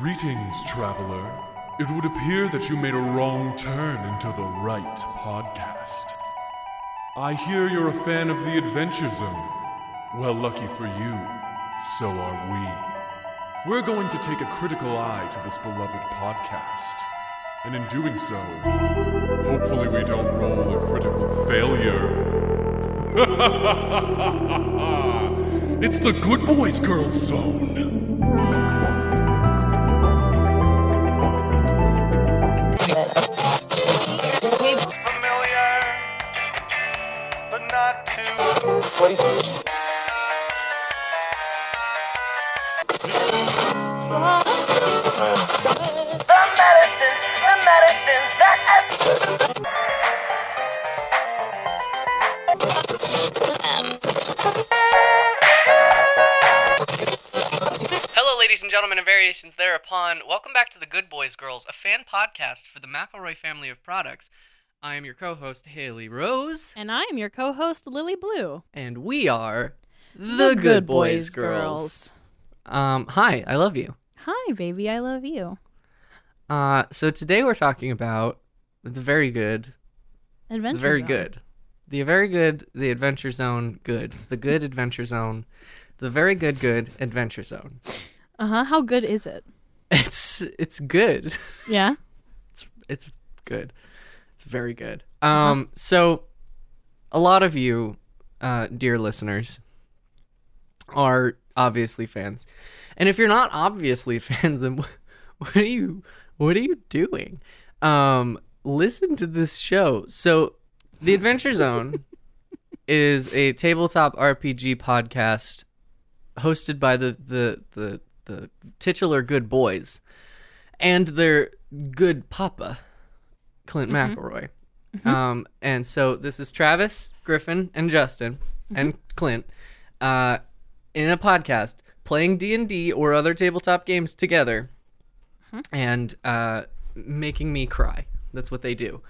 Greetings, traveler. It would appear that you made a wrong turn into the right podcast. I hear you're a fan of the Adventure Zone. Well, lucky for you, so are we. We're going to take a critical eye to this beloved podcast. And in doing so, hopefully we don't roll a critical failure. it's the Good Boys Girls Zone. Too. The medicines, the medicines that Hello, ladies and gentlemen, and variations thereupon. Welcome back to the Good Boys Girls, a fan podcast for the McElroy family of products. I am your co-host Haley Rose, And I am your co host, Lily Blue. and we are the, Good, Boys, Girls. Um, hi, I love you. Hi, baby, I love you. Uh, so today we're talking about the very good, Adventure the very Zone. good, the very good, the Adventure Zone, good, the good Adventure Zone, the very good, good Adventure Zone. Uh huh. How good is it? It's it's good. Yeah. it's it's good. It's very good. Um, so a lot of you, uh, dear listeners, are obviously fans, and if you're not obviously fans, then what are you what are you doing? Um, listen to this show. So, the Adventure Zone is a tabletop RPG podcast hosted by the the the the titular good boys and their good papa Clint McElroy. Um, and so this is Travis, Griffin, and Justin, and Clint, uh, in a podcast playing D and D or other tabletop games together, and uh, making me cry. That's what they do.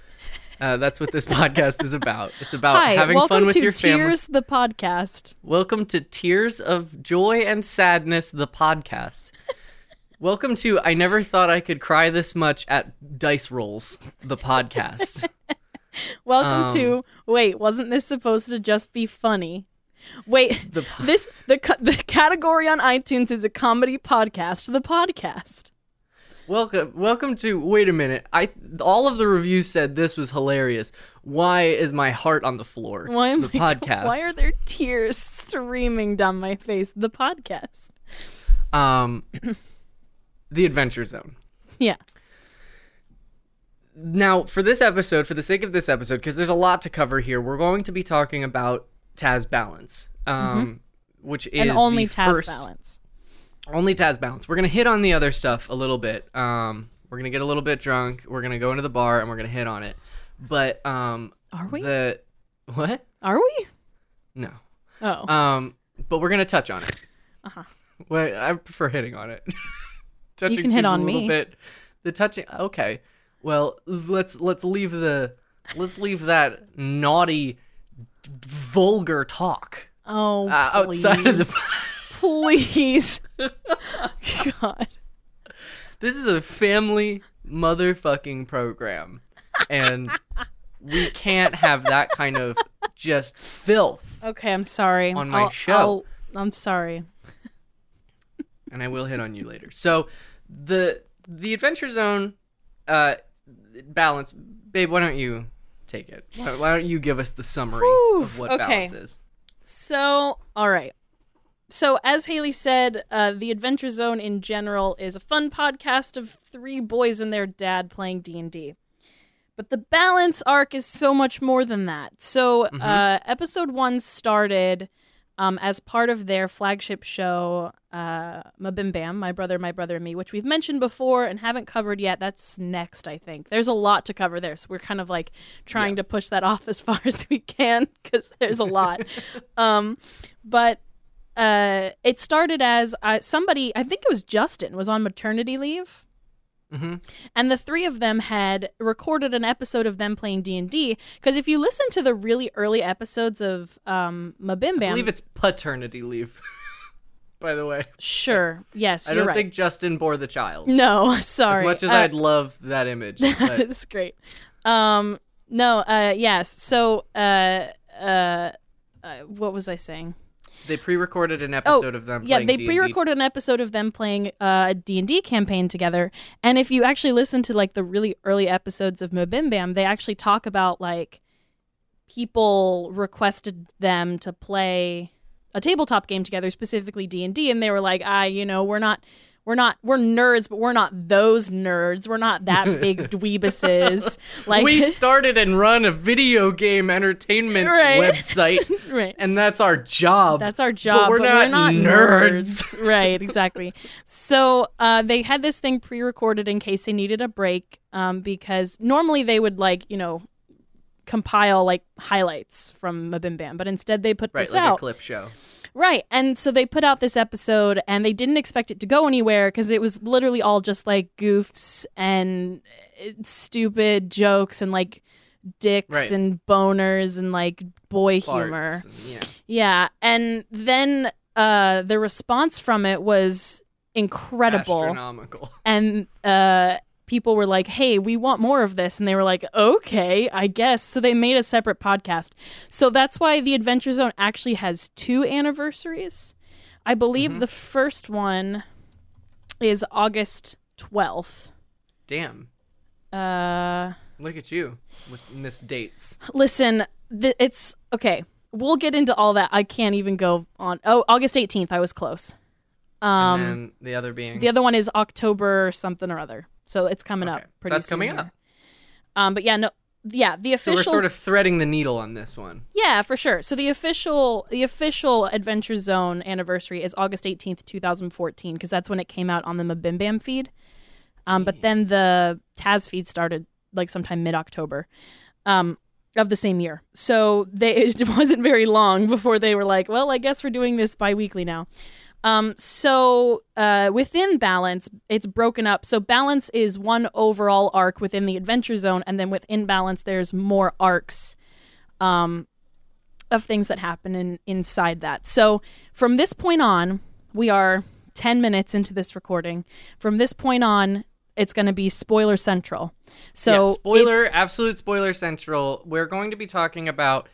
Uh, that's what this podcast is about. It's about Hi, having fun with your family. Tears the podcast. Welcome to Tears of Joy and Sadness, the podcast. Welcome to I Never Thought I Could Cry This Much at Dice Rolls, the podcast. Welcome Um, to. Wait, wasn't this supposed to just be funny? Wait, The po- this the the category on iTunes is a comedy podcast. The podcast. welcome, welcome to. Wait a minute. I all of the reviews said this was hilarious. Why is my heart on the floor? Why am the I- podcast? Why are there tears streaming down my face? The podcast. um, the Adventure Zone. Yeah. Now, for this episode, for the sake of this episode, because there's a lot to cover here, we're going to be talking about Taz Balance, um, which is Mm-hmm. and only the Taz first, balance. Only Taz Balance. We're gonna hit on the other stuff a little bit. Um, we're gonna get a little bit drunk. We're gonna go into the bar and we're gonna hit on it. But um, Are we? the what? Are we? No. Oh. Um, but we're gonna touch on it. Uh-huh. Well, I prefer hitting on it. Touching can hit on a little me. bit. The touching. Okay. Well, let's let's leave the let's leave that naughty, vulgar talk oh, uh, outside of the. please. God. This is a family motherfucking program, and we can't have that kind of just filth. Okay, I'm sorry. On my I'll- show. I'll- I'm sorry. and I will hit on you later. So the the Adventure Zone uh balance, babe. Why don't you take it? Why, why don't you give us the summary Whew, of what okay. balance is? So, all right. So, as Haley said, uh, the Adventure Zone in general is a fun podcast of three boys and their dad playing D and D. But the balance arc is so much more than that. So, uh, episode one started um, as part of their flagship show, uh, Mabim Bam, My Brother, My Brother and Me, which we've mentioned before and haven't covered yet. That's next, I think. There's a lot to cover there. So, we're kind of like trying to push that off as far as we can because there's a lot. um, but uh, it started as uh, somebody, I think it was Justin, was on maternity leave Mm-hmm. and the three of them had recorded an episode of them playing d&d because if you listen to the really early episodes of um, mabim I believe it's paternity leave. by the way. Sure. Yes, I don't right. think Justin bore the child. No, sorry. As much as Uh, I'd love that image. But it's great. Um, no, uh, yes. So, uh, uh, uh, what was I saying? They pre-recorded an episode of them Oh, yeah, they D&D. pre-recorded an episode of them playing uh, a D&D campaign together. And if you actually listen to like the really early episodes of Mabim Bam, they actually talk about like people requested them to play a tabletop game together, specifically D&D, and they were like, "Ah, you know, we're not we're not we're nerds, but we're not those nerds. We're not that big dweebuses." Like we started and run a video game entertainment Right. website, right. and that's our job. That's our job, we're but not nerds. right, exactly. So uh, they had this thing pre-recorded in case they needed a break, um, because normally they would like you know compile like highlights from Mabim Bam, but instead they put right, this like out. a clip show. Right. And so they put out this episode and they didn't expect it to go anywhere because it was literally all just like goofs and uh, stupid jokes and like dicks Right. and boners and like boy humor. And- yeah. Yeah. And then uh the response from it was incredible. Astronomical. And uh people were like, "Hey, we want more of this." And they were like, "Okay, I guess." So they made a separate podcast. So that's why the Adventure Zone actually has two anniversaries. I believe Mm-hmm. the first one is August 12th. Damn. Uh Look at you with miss dates. listen, th- it's okay. We'll get into all that. I can't even go on. Oh, August 18th, I was close. Um the other being The other one is October something or other. So it's coming Okay. up So pretty that's soon coming up. Um, but yeah, no, yeah, the official. So we're sort of threading the needle on this one. yeah, for sure. So the official, the official Adventure Zone anniversary is August eighteenth, two thousand fourteen, because that's when it came out on the Mabim Bam feed. Um, but then the Taz feed started like sometime mid October. Um. Of the same year, so they it wasn't very long before they were like, "Well, I guess we're doing this bi-weekly now." Um, so uh, within Balance, it's broken up. So Balance is one overall arc within the Adventure Zone, and then within Balance, there's more arcs um, of things that happen in, inside that. So from this point on, we are 10 minutes into this recording. From this point on, it's going to be spoiler central. So yeah, spoiler, absolute spoiler central. We're going to be talking about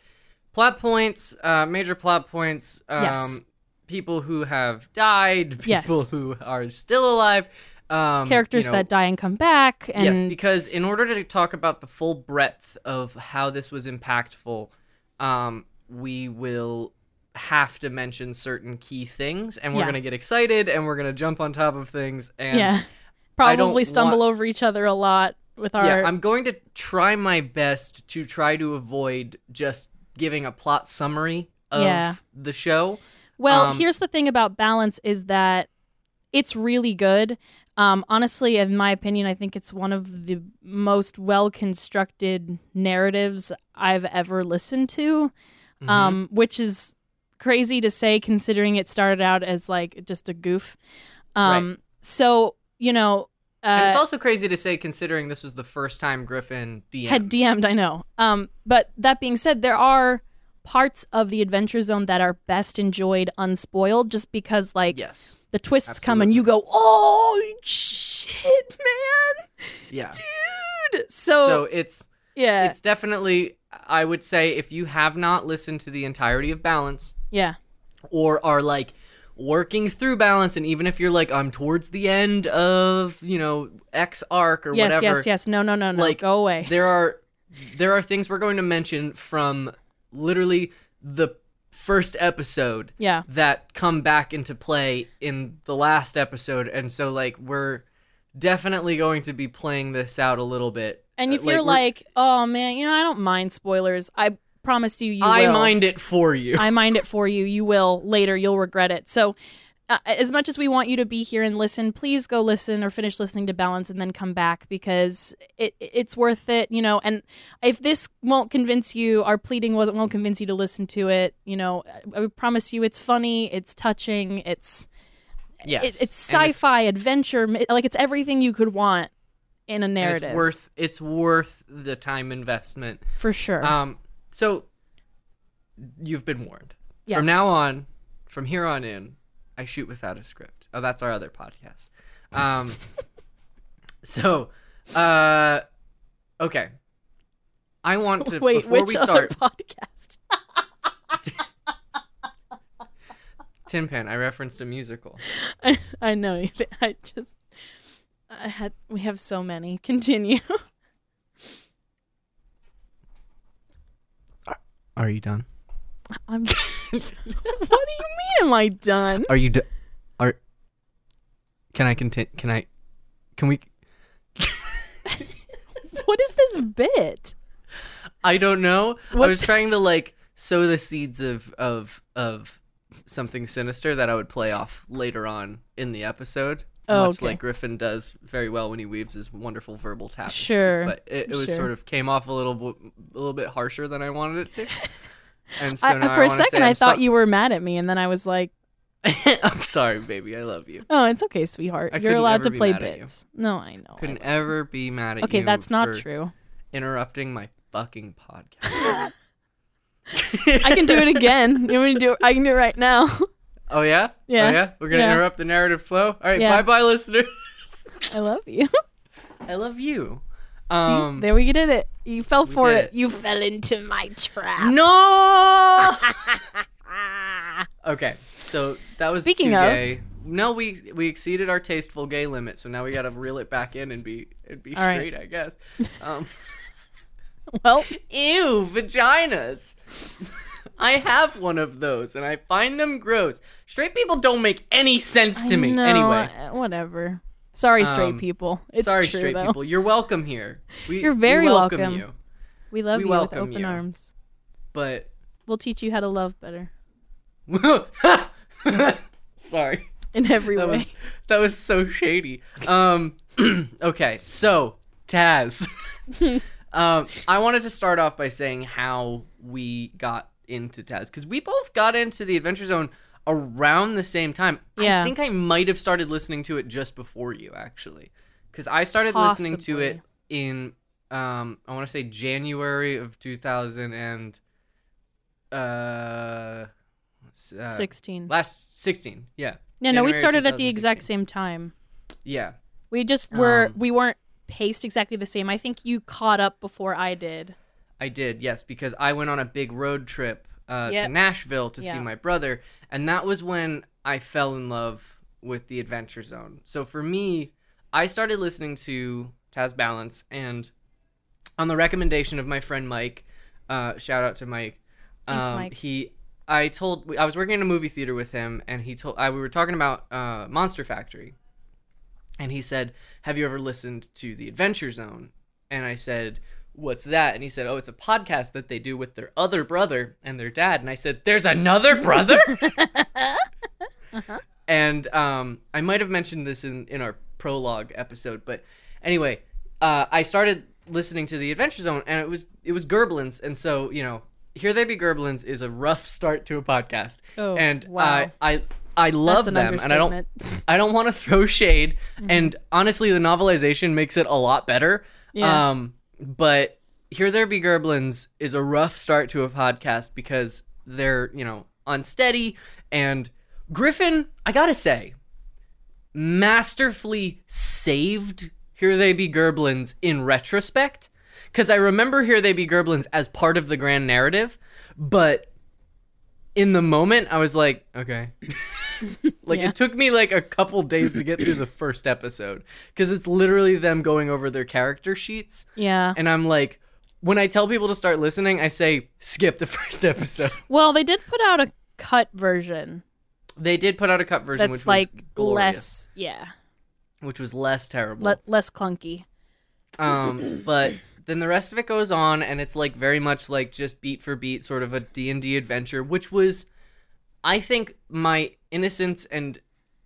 plot points, uh, major plot points, um, Yes. People who have died, people Yes. who are still alive, um, characters you know, that die and come back, and yes, because in order to talk about the full breadth of how this was impactful, um, we will have to mention certain key things, and we're Yeah. gonna get excited, and we're gonna jump on top of things, and yeah, probably stumble want- over each other a lot with our. yeah, I'm going to try my best to try to avoid just giving a plot summary of Yeah. the show. Well, Um, here's the thing about balance is that it's really good. Um, honestly, in my opinion, I think it's one of the most well constructed narratives I've ever listened to, Mm-hmm. um, which is crazy to say considering it started out as like just a goof. Um, So, you know, uh, and it's also crazy to say considering this was the first time Griffin DM. had DM'd, I know. Um, but that being said, there are parts of the Adventure Zone that are best enjoyed unspoiled just because, like, yes. the twists come and you go, oh shit, man, Yeah. dude. So, So it's yeah, it's definitely I would say if you have not listened to the entirety of Balance yeah, or are like working through Balance and even if you're like I'm towards the end of, you know, X arc or yes, whatever. Yes, yes, yes. No, no, no, no. like go away. There are there are things we're going to mention from literally the first episode Yeah, that come back into play in the last episode and so like we're definitely going to be playing this out a little bit. and Uh, if you're we're- like, oh man, you know, I don't mind spoilers. I promise you, you I will. mind it for you. I mind it for you. You will later. You'll regret it. So, uh, as much as we want you to be here and listen, please go listen or finish listening to Balance and then come back because it it's worth it. You know, and if this won't convince you, our pleading wasn't won't convince you to listen to it. You know, I, I promise you, it's funny, it's touching, it's yes. it, it's sci-fi adventure, like it's everything you could want in a narrative. It's worth it's worth the time investment. for sure. Um so you've been warned. yes. From now on, from here on in, I shoot without a script. Oh, that's our other podcast. Um, so, uh, okay. I want to Wait, before which we other start. podcast? Tin Pan. I referenced a musical. I, I know. I just I had we have so many. Continue. Are you done? I'm What do you mean am I done? Are you? D- are? Can I continue? Can I? Can we? What is this bit? I don't know. I What- was trying to like sow the seeds of of of something sinister that I would play off later on in the episode. Oh, much okay. like Griffin does very well when he weaves his wonderful verbal tapestries. Sure, but it, it was sure. sort of came off a little a little bit harsher than I wanted it to. And so I, for I a second I thought so- you were mad at me and then I was like, I'm sorry, baby. I love you. "Oh, it's okay, sweetheart. I You're allowed to play bits." No, I know. I Couldn't know. ever be mad at you. Okay, that's not true. Interrupting my fucking podcast. I can do it again. You want me to do it? I can do it right now. Oh yeah? Yeah. Oh yeah? We're gonna Yeah. interrupt the narrative flow? Alright, Yeah. bye bye listeners. I love you. I love you. See, Um there we did it. You fell for it. it. You fell into my trap. No Okay, so that was Speaking too of- gay. No, we we exceeded our tasteful gay limit, so now we gotta reel it back in and be and be All right. straight, I guess. Um Well, Ew, vaginas. I have one of those and I find them gross. Straight people don't make any sense to I me. know, Anyway. uh, whatever. Sorry, straight Um, people. It's Sorry, true straight though. people. You're welcome here. We, You're we very welcome, welcome. you. We love we you with open you. arms. But We'll teach you how to love better sorry. in every That way. was that was so shady. Um okay, so Taz. um I wanted to start off by saying how we got into Taz cuz we both got into the Adventure Zone around the same time. Yeah. I think I might have started listening to it just before you actually. Cuz I started listening to it in um I want to say January of 2000 and uh, uh Sixteen. last 16. Yeah. No, no, we started at the exact same time. Yeah. We just were Um, we weren't paced exactly the same. I think you caught up before I did. I did, yes, because I went on a big road trip uh, Yep. to Nashville to see my brother, and that was when I fell in love with the Adventure Zone. So for me, I started listening to Taz Balance, and on the recommendation of my friend Mike, uh, shout out to Mike. Thanks, um, Mike. He, I told, I was working in a movie theater with him, and he told, I, we were talking about uh, Monster Factory, and he said, "Have you ever listened to the Adventure Zone?" And I said, "What's that?" And he said, "Oh, it's a podcast that they do with their other brother and their dad." And I said, "There's another brother?" And um, I might have mentioned this in in our prologue episode, but anyway, uh, I started listening to the Adventure Zone, and it was it was Gerblins, and so you know, here they be Gerblins is a rough start to a podcast, Oh, and wow. I I I love an them, and I don't. I don't want to throw shade, and honestly, the novelization makes it a lot better. Yeah. Um, but Here There Be Gerblins is a rough start to a podcast because they're, you know, unsteady. And Griffin, I gotta say, masterfully saved Here They Be Gerblins in retrospect. Because I remember Here They Be Gerblins as part of the grand narrative, but in the moment, I was like, okay. like Yeah. it took me like a couple days to get through the first episode because it's literally them going over their character sheets, Yeah. and I'm like, when I tell people to start listening, I say skip the first episode. Well, they did put out a cut version They did put out a cut version, that's which like was glorious, less, yeah, which was less terrible. le- less clunky. um, but then the rest of it goes on, and it's like very much like just beat for beat, sort of a D and D adventure, which was, I think, my innocence and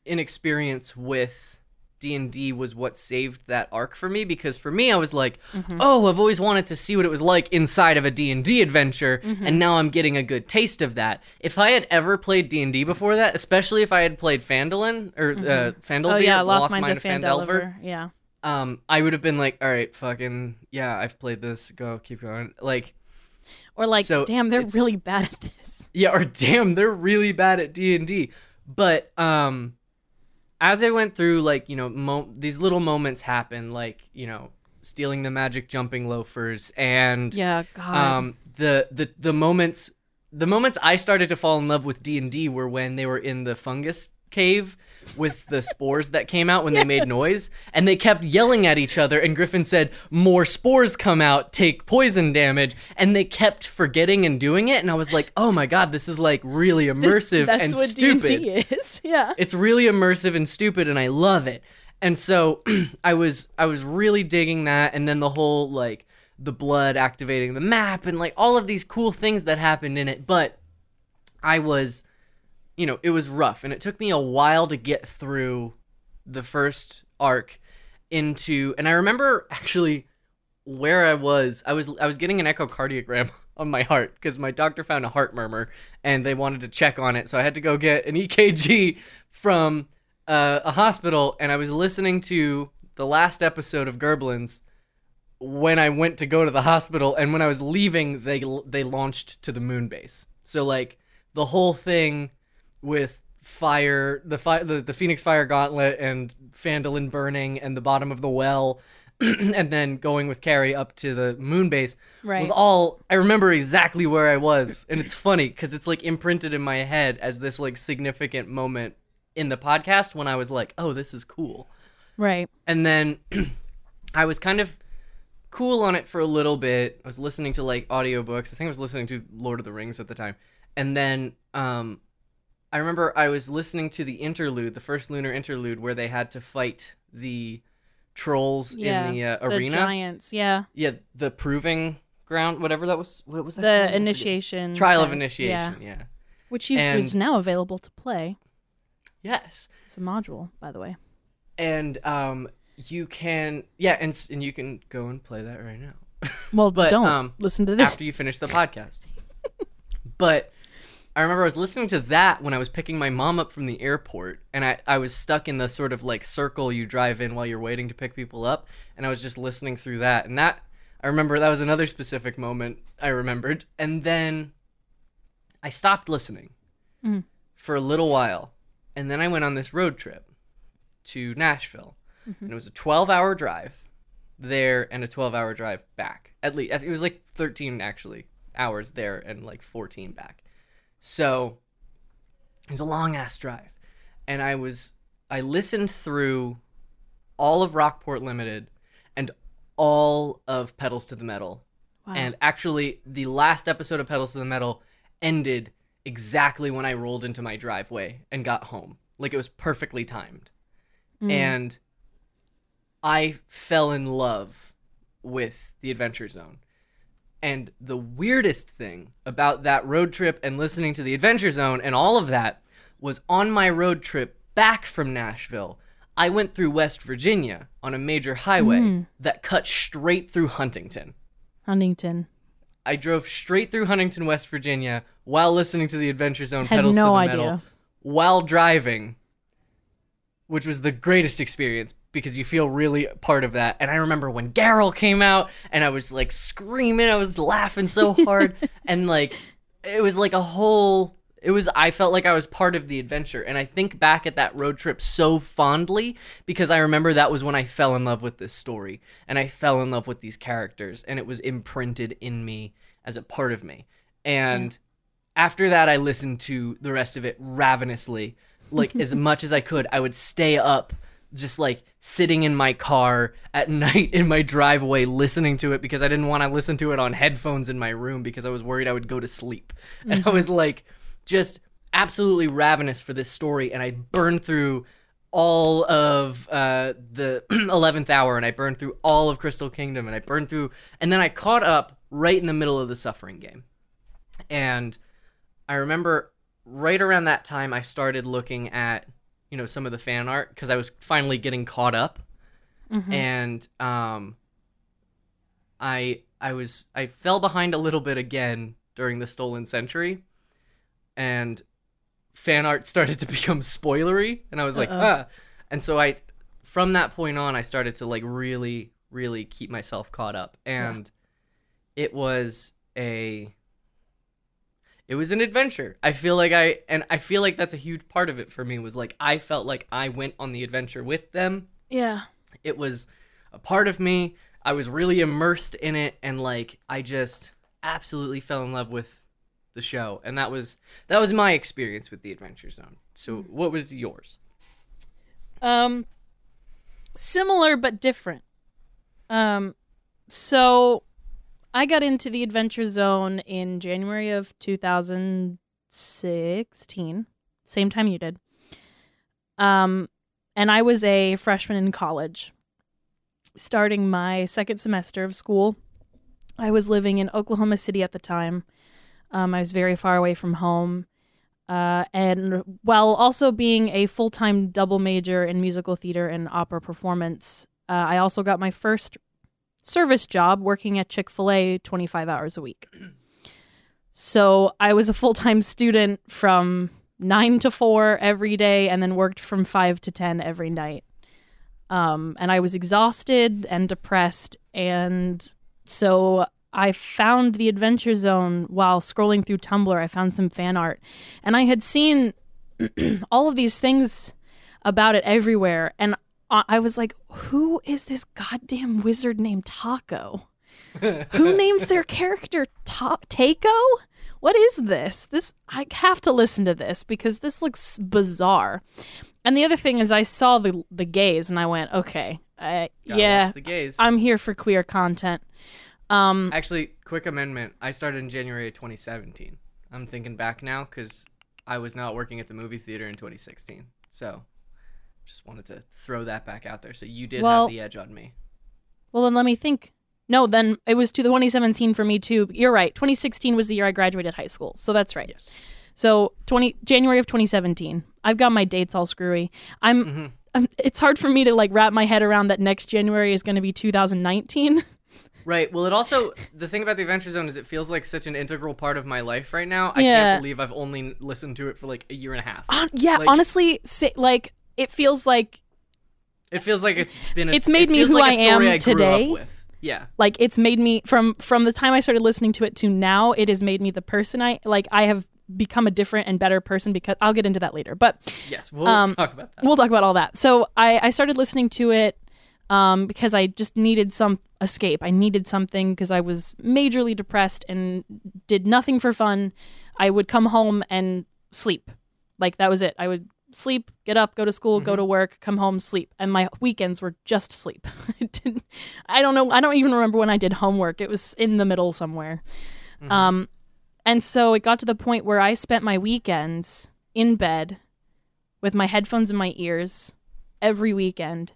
inexperience with D and D was what saved that arc for me. Because for me, I was like, oh, I've always wanted to see what it was like inside of a D and D adventure, and now I'm getting a good taste of that. If I had ever played D and D before that, especially if I had played Phandalin or uh, Phandelver, Oh yeah, Lost, Minds Mind of Phandelver. Yeah. um, I would have been like, all right, fucking yeah, I've played this. Go, keep going. Like, Or like, So damn, they're really bad at this. yeah, or damn, they're really bad at D and D. But um as I went through like, you know, mo- these little moments happen like, you know, stealing the magic jumping loafers and Yeah, God. um the the the moments the moments I started to fall in love with D&D were when they were in the fungus cave with the spores that came out when they made noise and they kept yelling at each other and Griffin said more spores come out take poison damage and they kept forgetting and doing it and I was like oh my god this is like really This- immersive that's and what stupid D&D is. Yeah. it's really immersive and stupid and I love it. And so I was I was really digging that and then the whole like the blood activating the map and like all of these cool things that happened in it, but I was you know, it was rough and it took me a while to get through the first arc into and I remember actually where I was. I was I was getting an echocardiogram on my heart because my doctor found a heart murmur and they wanted to check on it. So I had to go get an EKG from uh, a hospital and I was listening to the last episode of Gerblins when I went to go to the hospital and when I was leaving they they launched to the moon base. So like the whole thing with fire the fi- the, the Phoenix Fire Gauntlet and Phandalin burning and the bottom of the well and then going with Carey up to the moon base Right. was all I remember exactly where I was and it's funny cuz it's like imprinted in my head as this like significant moment in the podcast when I was like, "Oh, this is cool." Right. And then I was kind of cool on it for a little bit. I was listening to like audiobooks. I think I was listening to Lord of the Rings at the time. And then um I remember I was listening to the interlude, the first lunar interlude where they had to fight the trolls Yeah. in the uh, The arena. giants. Yeah. Yeah, the proving ground, whatever that was. What was that? The initiation. Trial of initiation. Yeah. Yeah. Which you, And- is now available to play. Yes. It's a module, by the way. And um, you can yeah, and and you can go and play that right now. Well, But, don't um, listen to this. after you finish the podcast. but I remember I was listening to that when I was picking my mom up from the airport, and I, I was stuck in the sort of like circle you drive in while you're waiting to pick people up, and I was just listening through that. And that, I remember that was another specific moment I remembered. And then I stopped listening Mm. for a little while, and then I went on this road trip to Nashville. And it was a 12 hour drive there and a 12 hour drive back. At least it was like 13 actually hours there and like 14 back. So it was a long ass drive. And I was I listened through all of Rockport Limited and all of Petals to the Metal. Wow. And actually the last episode of Petals to the Metal ended exactly when I rolled into my driveway and got home. Like it was perfectly timed. Mm. And I fell in love with the Adventure Zone. And the weirdest thing about that road trip and listening to the Adventure Zone and all of that was on my road trip back from Nashville, I went through West Virginia on a major highway hmm. that cut straight through Huntington. Huntington. I drove straight through Huntington, West Virginia while listening to the Adventure Zone Had petals no to the idea. metal while driving, which was the greatest experience because you feel really part of that. And I remember when Garyl came out and I was like screaming, I was laughing so hard and like it was like a whole it was I felt like I was part of the adventure and I think back at that road trip so fondly because I remember that was when I fell in love with this story and I fell in love with these characters and it was imprinted in me as a part of me. And after that I listened to the rest of it ravenously like as much as I could. I would stay up just like sitting in my car at night in my driveway listening to it because I didn't want to listen to it on headphones in my room because I was worried I would go to sleep. And I was like just absolutely ravenous for this story and I burned through all of uh, the 11th hour and I burned through all of Crystal Kingdom and I burned through and then I caught up right in the middle of the suffering game. And I remember right around that time I started looking at you know some of the fan art because I was finally getting caught up, Mhm. and um, I I was I fell behind a little bit again during the Stolen Century, and fan art started to become spoilery, and I was like Uh-oh. ah, and so I from that point on I started to like really really keep myself caught up, and it was a it was an adventure. I feel like I and I feel like that's a huge part of it for me was like I felt like I went on the adventure with them. Yeah. It was a part of me. I was really immersed in it and like I just absolutely fell in love with the show. And that was that was my experience with the Adventure Zone. So what was yours? Um, similar but different. Um, so I got into the Adventure Zone in January of 2016, same time you did. Um, and I was a freshman in college, starting my second semester of school. I was living in Oklahoma City at the time. Um, I was very far away from home. Uh, and while also being a full time double major in musical theater and opera performance, uh, I also got my first service job working at Chick fil A 25 hours a week. So I was a full time student from 9 to 4 every day and then worked from 5 to 10 every night. Um, and I was exhausted and depressed. And so I found the Adventure Zone while scrolling through Tumblr. I found some fan art, and I had seen all of these things about it everywhere, and I I was like, "Who is this goddamn wizard named Taako? Who names their character Ta- Taako? What is this? This I have to listen to this because this looks bizarre." And the other thing is, I saw the the gays, and I went, "Okay, uh, yeah, the gays. I'm here for queer content." Um, Actually, quick amendment. I started in January of 2017. I'm thinking back now because I was not working at the movie theater in 2016. So, just wanted to throw that back out there. So you did Well- have the edge on me. Well, then let me think. No, then it was to the 2017 for me too. You're right. 2016 was the year I graduated high school, so that's right. Yes. So 20 January of 2017. I've got my dates all screwy. I'm. Mm-hmm. I'm it's hard for me to like wrap my head around that next January is going to be 2019. Right. Well, it also the thing about the Adventure Zone is it feels like such an integral part of my life right now. I Yeah. can't believe I've only listened to it for like a year and a half. Hon- yeah, Like- honestly, say, like it feels like It feels like it's been. A, It's made it me who like I am I today. Yeah. like it's made me from from the time I started listening to it to now. It has made me the person I like. I have become a different and better person because I'll get into that later. But Yes. We'll Um, talk about that. we'll talk about all that. So I, I started listening to it um, because I just needed some escape. I needed something because I was majorly depressed and did nothing for fun. I would come home and sleep. Like that was it. I would sleep, get up, go to school, go to work, come home, sleep. And my weekends were just sleep. I didn't I don't know I don't even remember when I did homework. It was in the middle somewhere. Um and so it got to the point where I spent my weekends in bed with my headphones in my ears every weekend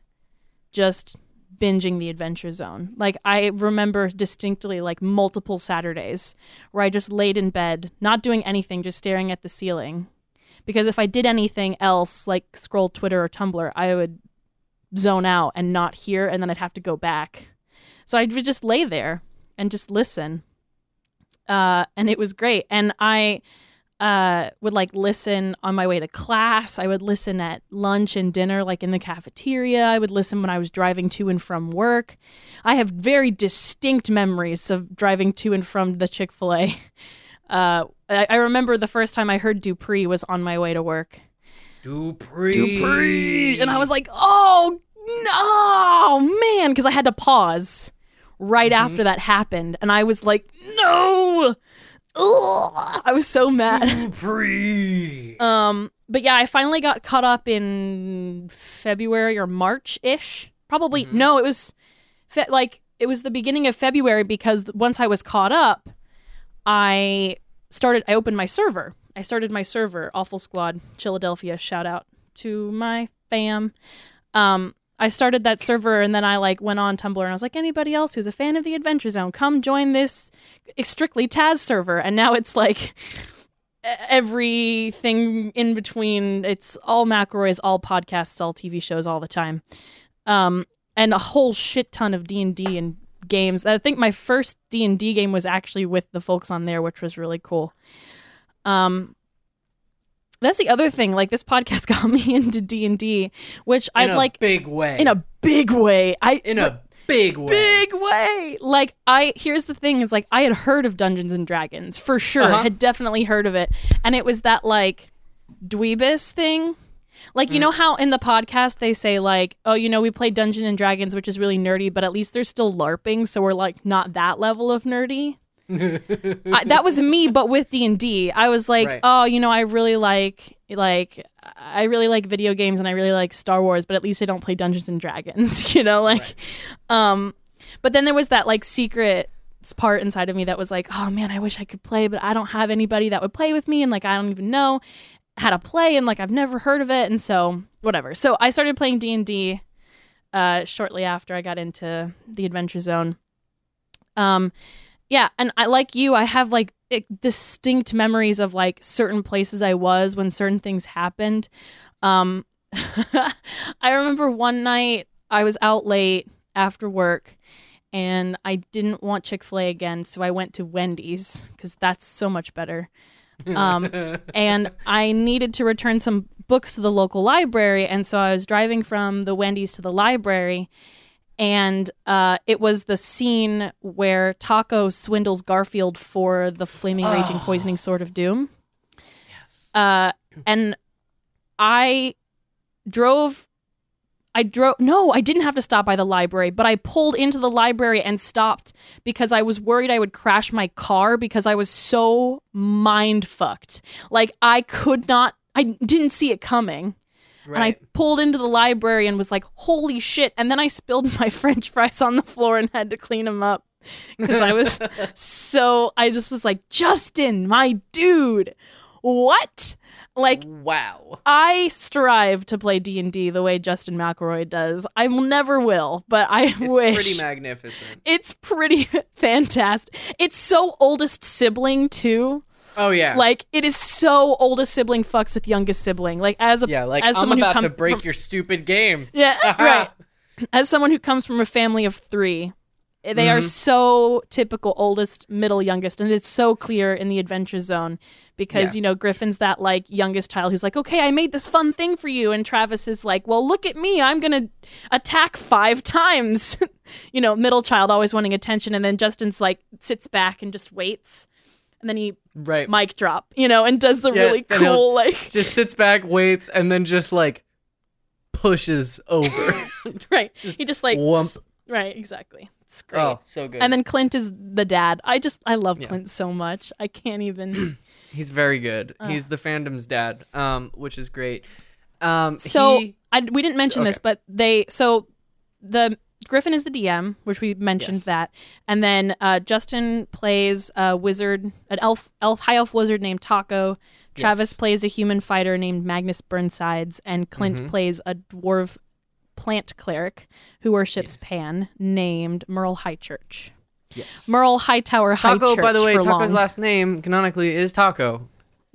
just binging the adventure zone like i remember distinctly like multiple saturdays where i just laid in bed not doing anything just staring at the ceiling because if i did anything else like scroll twitter or tumblr i would zone out and not hear and then i'd have to go back so i would just lay there and just listen uh, and it was great and i uh, would like listen on my way to class. I would listen at lunch and dinner, like in the cafeteria. I would listen when I was driving to and from work. I have very distinct memories of driving to and from the Chick fil A. Uh, I, I remember the first time I heard Dupree was on my way to work. Dupree. Dupree! And I was like, oh, no, man, because I had to pause right after that happened. And I was like, no. Ugh! I was so mad. Dupree. Um, but yeah, I finally got caught up in February or March ish. Probably no, it was fe- like it was the beginning of February because once I was caught up, I started. I opened my server. I started my server, Awful Squad, Philadelphia. Shout out to my fam. Um, I started that server and then I like went on Tumblr and I was like, anybody else who's a fan of the Adventure Zone, come join this strictly Taz server. And now it's like everything in between. It's all McElroy's, all podcasts, all TV shows, all the time, um, and a whole shit ton of D and D and games. I think my first D and D game was actually with the folks on there, which was really cool. Um, that's the other thing. Like this podcast got me into D and D, which In I'd a like big way. in a big way. I in a big way. big way. Like I here's the thing is like I had heard of Dungeons and Dragons for sure. Uh-huh. Had definitely heard of it. And it was that like dweebus thing. Like you Mm. know how in the podcast they say like, "Oh, you know, we play Dungeons and Dragons, which is really nerdy, but at least they're still larping, so we're like not that level of nerdy." I, that was me, but with D and D. I was like, Right. oh, you know, I really like like I really like video games and I really like Star Wars, but at least I don't play Dungeons and Dragons. You know, like, um, but then there was that like secret part inside of me that was like, oh man, I wish I could play, but I don't have anybody that would play with me, and like I don't even know how to play, and like I've never heard of it, and so whatever. So I started playing D and D uh, shortly after I got into the Adventure Zone. Um, yeah, and I like you, I have like distinct memories of like certain places I was when certain things happened. Um, I remember one night I was out late after work and I didn't want Chick fil A again, so I went to Wendy's because that's so much better. Um, and I needed to return some books to the local library, and so I was driving from the Wendy's to the library, and uh, it was the scene where Taako swindles Garfield for the flaming, raging, poisoning sword of doom. yes. Uh, and I drove. I drove. No, I didn't have to stop by the library, but I pulled into the library and stopped because I was worried I would crash my car because I was so mind fucked. Like I could not. I didn't see it coming. And I pulled into the library and was like, "Holy shit!" And then I spilled my French fries on the floor and had to clean them up because I was so. I just was like, "Justin, my dude, what?" Like wow. I strive to play D and D the way Justin McElroy does. I never will, but I It's wish. It's pretty magnificent. it's pretty fantastic. It's so oldest sibling too. Oh yeah. Like it is so oldest sibling fucks with youngest sibling. Like as a yeah, like as I'm someone about who to break from- your stupid game. Yeah, right. As someone who comes from a family of three, they are Mhm. so typical oldest, middle, youngest, and it's so clear in the Adventure Zone because Yeah. you know Griffin's that like youngest child who's like, "Okay, I made this fun thing for you," and Travis is like, "Well, look at me, I'm gonna attack five times." you know, middle child always wanting attention, and then Justin's like sits back and just waits, and then he Right. mic drop, you know, and does the Yeah, really cool like just sits back, waits, and then just like pushes over. right. he just like whump. right, exactly. It's great. oh, so good. And then Clint is the dad. I just I love Yeah. Clint so much. I can't even. he's very good. Uh. He's the fandom's dad, um, which is great. Um, So he- I we didn't mention okay. this, but they so the Griffin is the DM, which we mentioned Yes. that, and then uh, Justin plays a wizard, an elf, elf high elf wizard named Taako. Travis Yes. plays a human fighter named Magnus Burnsides, and Clint Mhm. plays a dwarf plant cleric who worships Yes. Pan named Merle Highchurch. yes. Merle Hightower High Taako, by the way, Taako's long. last name canonically is Taaco.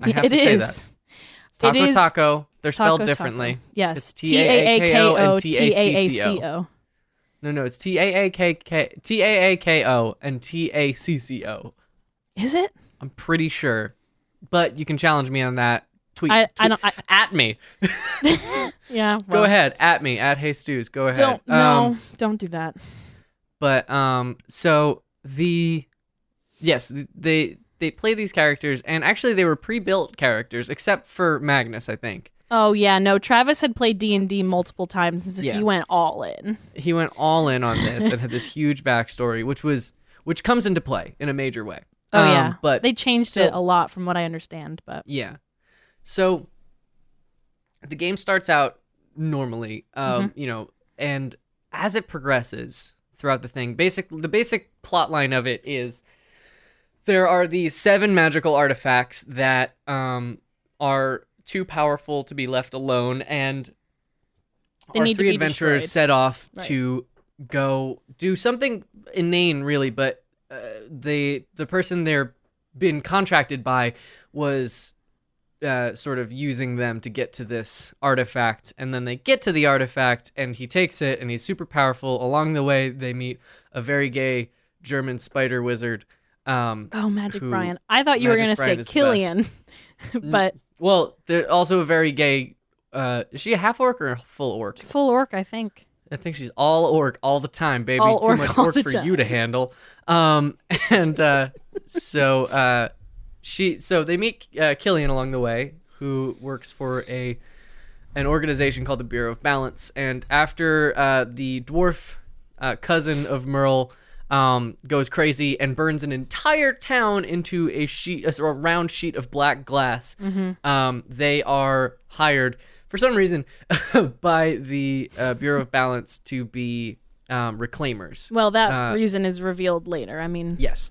I have It to say that. It's Taco It is Taco. They're spelled Taco, differently. Taco. Yes. It's T A A K T-A-A-K-O O and T A A C O. No, no, it's T A A K K T A A K O and T A C C O. Is it? I'm pretty sure, but you can challenge me on that. Tweet, I- I don't- I- at me. Yeah. Go ahead, at me, at Hey Stews. Go ahead. Don't no. Um, don't do that. but um, so the yes, they they play these characters, and actually they were pre-built characters, except for Magnus, I think. Oh yeah, no. Travis had played D and D multiple times, and so Yeah. he went all in. He went all in on this and had this huge backstory, which was which comes into play in a major way. Oh Um, yeah, but they changed so- it a lot from what I understand. But Yeah. So the game starts out normally, um, Mm-hmm. you know, and as it progresses throughout the thing, basic the basic plot line of it is there are these seven magical artifacts that um, are too powerful to be left alone, and They our need to three be adventurers destroyed. set off Right. to go do something inane, really. But uh, they the person they're been contracted by was uh, sort of using them to get to this artifact, and then they get to the artifact, and he takes it, and he's super powerful. Along the way, they meet a very gay German spider wizard. Um, oh, Magic Who- Brian, I thought you were gonna say Killian, but well, they're also a very gay. Uh, is she a half orc or a full orc? full orc, I think. I think she's all orc all the time, baby. All Too orc much orc for you to handle. Um, and uh, so uh, she, so they meet uh, Killian along the way, who works for a an organization called the Bureau of Balance. And after uh, the dwarf uh, cousin of Merle um, goes crazy and burns an entire town into a sheet, a sort of round sheet of black glass, um, they are hired for some reason by the uh, Bureau of Balance to be um, reclaimers. Well, that Uh, reason is revealed later. I mean, Yes.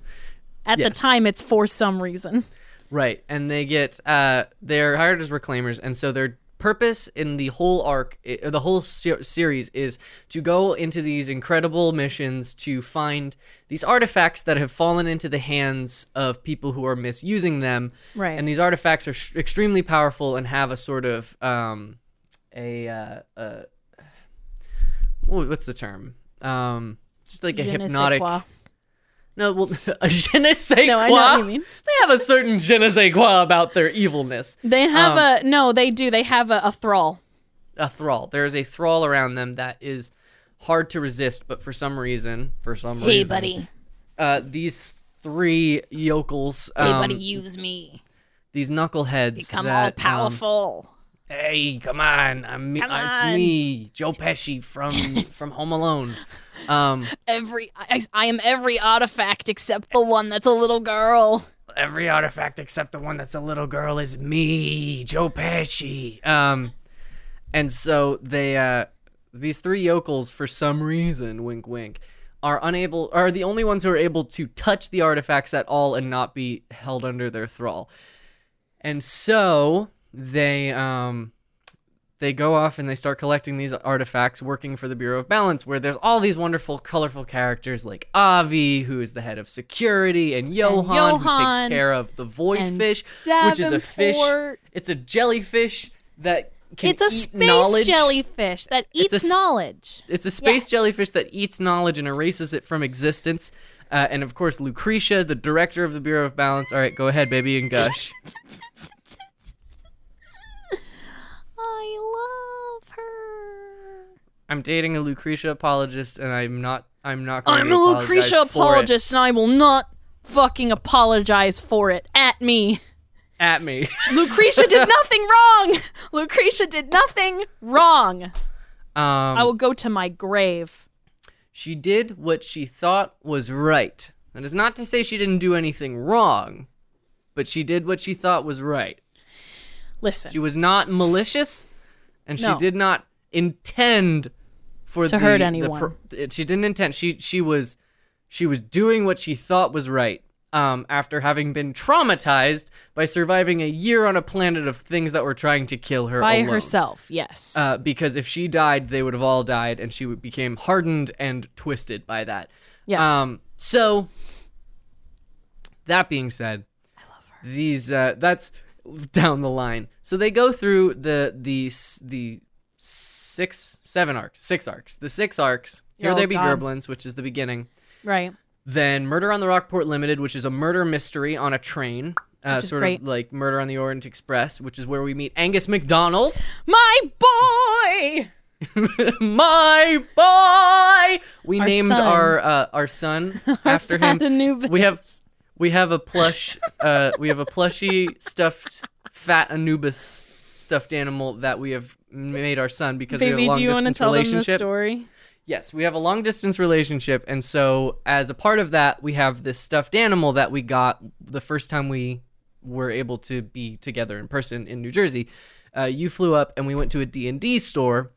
At yes. the time, it's for some reason. Right, and they get uh, they're hired as reclaimers, and so their purpose in the whole arc, the whole se- series, is to go into these incredible missions to find these artifacts that have fallen into the hands of people who are misusing them. Right. and these artifacts are sh- extremely powerful and have a sort of um, a uh, uh, what's the term? Um, just like a Je hypnotic. No, well, a je ne sais No, quoi. I know what you mean. They have a certain je ne sais quoi about their evilness. They have Um, a no. They do. They have a, a thrall. A thrall. There is a thrall around them that is hard to resist, but for some reason, for some reason, uh, these three yokels, um, use me. these knuckleheads, Become that, all um, powerful. Hey, come on, I'm me, Come uh, it's me, Joe Pesci from from Home Alone. Um, every I, I am every artifact except the one that's a little girl. every artifact except the one that's a little girl is me, Joe Pesci. Um, and so they, uh, these three yokels, for some reason, wink, wink, are unable, are the only ones who are able to touch the artifacts at all and not be held under their thrall. And so they, um, they go off and they start collecting these artifacts working for the Bureau of Balance, where there's all these wonderful, colorful characters like Avi, who is the head of security, and Johan, who Johan, takes care of the void and fish, which is a fish. It's a jellyfish that can It's a space knowledge. jellyfish that It's a eats knowledge. It's a space Yes. jellyfish that eats knowledge and erases it from existence. Uh, and of course, Lucretia, the director of the Bureau of Balance. All right, go ahead, baby, and gush. I love her. I'm dating a Lucretia apologist, and I'm not. I'm not going to I'm to a apologize Lucretia apologist, and I will not fucking apologize for it. At me. at me. Lucretia did nothing wrong. Lucretia did nothing wrong. Um, I will go to my grave. she did what she thought was right. That is not to say she didn't do anything wrong, but she did what she thought was right. Listen. She was not malicious, and she did not intend for To the, hurt the anyone. pro- she didn't intend. She she was she was doing what she thought was right. Um, after having been traumatized by surviving a year on a planet of things that were trying to kill her by alone. herself, yes. Uh, because if she died, they would have all died, and she would- became hardened and twisted by that. yes. Um, so that being said, I love her. These uh, that's down the line. So they go through the the the six seven arcs, six arcs, the six arcs. Here Oh, they be God. Gerblins, which is the beginning. right. Then Murder on the Rockport Limited, which is a murder mystery on a train. Uh, sort great. of like Murder on the Orient Express, which is where we meet Angus McDonald. My boy. my boy. We Our named son. our uh, our son after him. We have we have a plush uh, we have a plushy stuffed fat Anubis stuffed animal that we have made our son because we have a Baby, long do you want to distance tell them the relationship. story? Yes, we have a long distance relationship, and so as a part of that, we have this stuffed animal that we got the first time we were able to be together in person in New Jersey. Uh, you flew up, and we went to a D and D store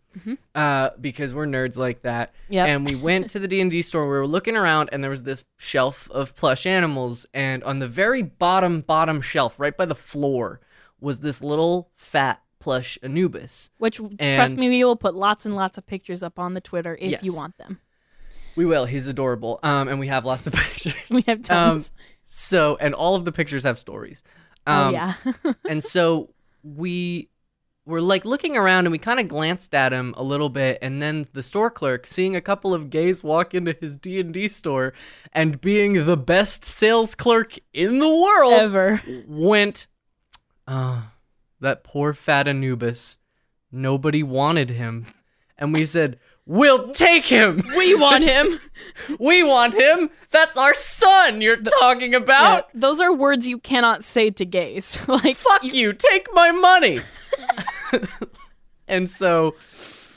uh, because we're nerds like that. Yep. And we went to the D and D store. We were looking around, and there was this shelf of plush animals, and on the very bottom, bottom shelf, right by the floor, was this little fat plush Anubis. Which, trust me, we will put lots and lots of pictures up on the Twitter if you want them. We will. He's adorable. Um, and we have lots of pictures. We have tons. So, and all of the pictures have stories. oh Um, yeah. and so we were like looking around and we kind of glanced at him a little bit and then the store clerk seeing a couple of gays walk into his D&D store and being the best sales clerk in the world Ever. went oh that poor fat Anubis nobody wanted him and we said We'll take him. We want him. We want him. That's our son you're talking Yeah, about. those are words you cannot say to gays. like Fuck you. Take my money. and so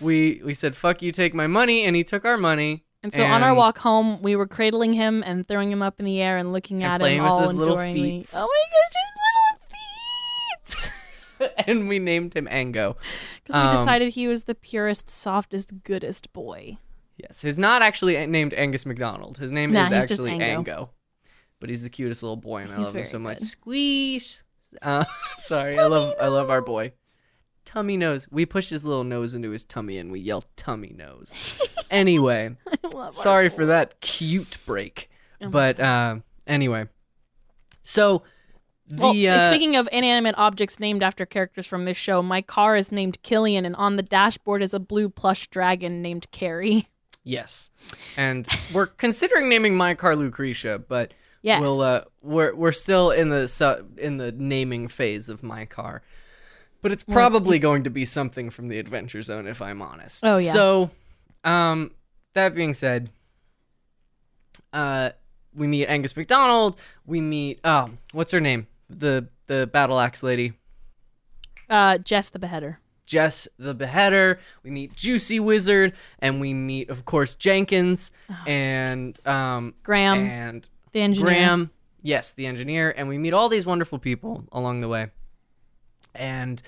we we said fuck you, take my money, and he took our money. And so on our walk home, we were cradling him and throwing him up in the air and looking And at him all his little adoringly. Oh my gosh, his little feet! and we named him Ango. Because we Um, decided he was the purest, softest, goodest boy. Yes, he's not actually named Angus McDonald. His name Nah, is actually Ango. Ango. But he's the cutest little boy, and I He's love him so much. good. Squeeze. Uh, sorry, I love I love our boy. Tummy nose. We pushed his little nose into his tummy, and we yelled "tummy nose." anyway, sorry for that cute break. Oh but uh, anyway, so the Well, uh, speaking of inanimate objects named after characters from this show, my car is named Killian, and on the dashboard is a blue plush dragon named Carey. yes, and we're considering naming my car Lucretia, but Yes. We'll uh, we're we're still in the in the naming phase of my car, but it's probably it's- going to be something from the Adventure Zone if I'm honest. Oh, yeah. So, um, that being said, uh, we meet Angus McDonald. We meet oh, what's her name? The the battle axe lady. uh, Jess the Beheader. Jess the Beheader. We meet Juicy Wizard, and we meet, of course, Jenkins and um Graham, and the engineer. Graham, yes, the engineer, and we meet all these wonderful people along the way. And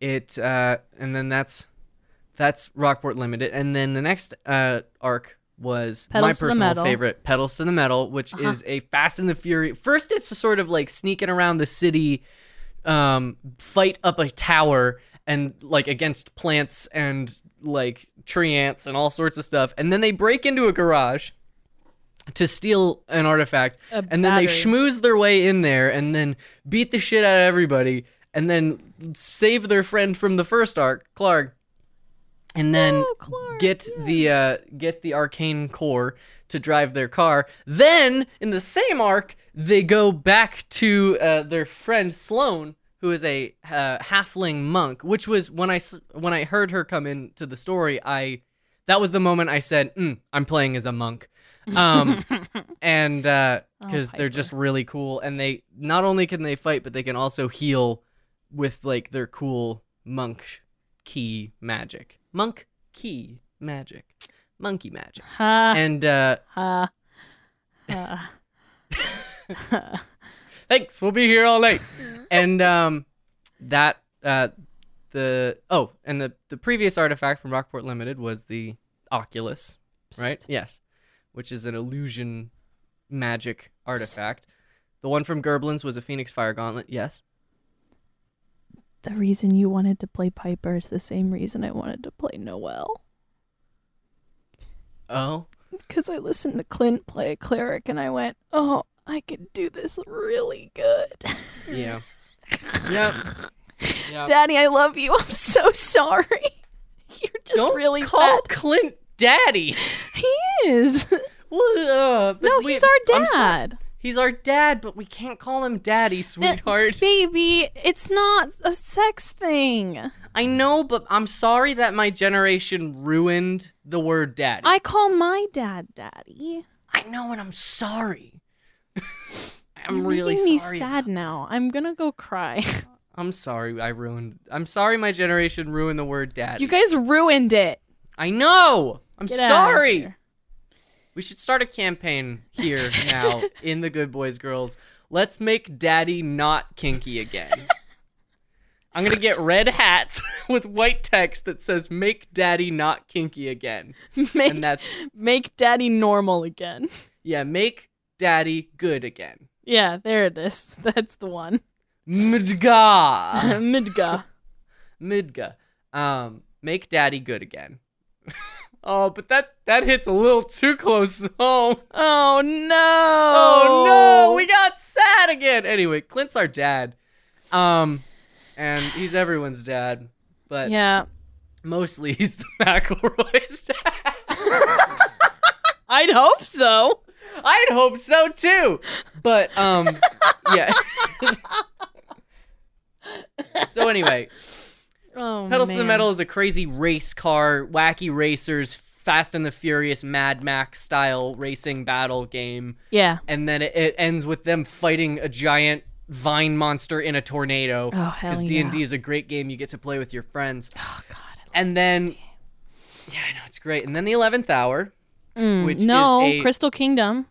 it uh and then that's that's Rockport Limited. And then the next uh arc was my Petals the personal favorite, Petals to the Metal, which Uh-huh. is a Fast and the Fury. First it's sort of like sneaking around the city, um, fight up a tower and like against plants and like tree ants and all sorts of stuff. And then they break into a garage to steal an artifact, A and then they battery. schmooze their way in there and then beat the shit out of everybody, and then save their friend from the first arc, Clark, and then Oh, Clark, get the uh, get the arcane core to drive their car. Then in the same arc, they go back to uh, their friend Sloane, who is a uh, halfling monk. Which was when I when I heard her come into the story, I that was the moment I said, mm, "I'm playing as a monk." um and uh because they're just really cool and they not only can they fight but they can also heal with like their cool monk key magic. Monk key magic. Monkey magic. Ha, and uh ha, ha. thanks. We'll be here all night. And um that uh the oh and the the previous artifact from rockport limited was the oculus right? Yes. Which is an illusion magic artifact. The one from gerblins was a phoenix fire gauntlet. Yes The reason you wanted to play Piper is the same reason I wanted to play Noel. oh Because I listened to Clint play a cleric and I went, oh, I could do this really good. yeah yep yep Daddy, I love you. I'm so sorry. You're just Don't really call bad. clint daddy He is. well, uh, no, we- he's our dad. He's our dad but we can't call him daddy sweetheart Baby, it's not a sex thing. I know, but I'm sorry that my generation ruined the word daddy. I call my dad daddy. I know, and I'm sorry. I'm You're really making me sad now. I'm gonna go cry. I'm sorry. I ruined. I'm sorry. My generation ruined the word daddy. you guys ruined it. I know. I'm Get sorry. We should start a campaign here now in the Good Boys Girls. Let's make daddy not kinky again. I'm gonna get red hats with white text that says "Make Daddy not kinky again," Make, and that's make daddy normal again. yeah, make Daddy good again. Yeah, there it is. That's the one. Midga. Midga. Midga. Um, make daddy good again. Oh, but that that hits a little too close home. Oh no! Oh no, we got sad again. Anyway, Clint's our dad. Um, and he's everyone's dad, but Yeah, mostly he's the McElroy's dad. I'd hope so. I'd hope so too. But um, yeah. so anyway, Oh, Petals to the man. Metal is a crazy race car, wacky racers, Fast and the Furious Mad Max style racing battle game, Yeah. and then it, it ends with them fighting a giant vine monster in a tornado. Oh, hell Because yeah. D and D is a great game you get to play with your friends. Oh God. And then, yeah, I know it's great. And then the eleventh hour, which Mm, no, is a Crystal Kingdom.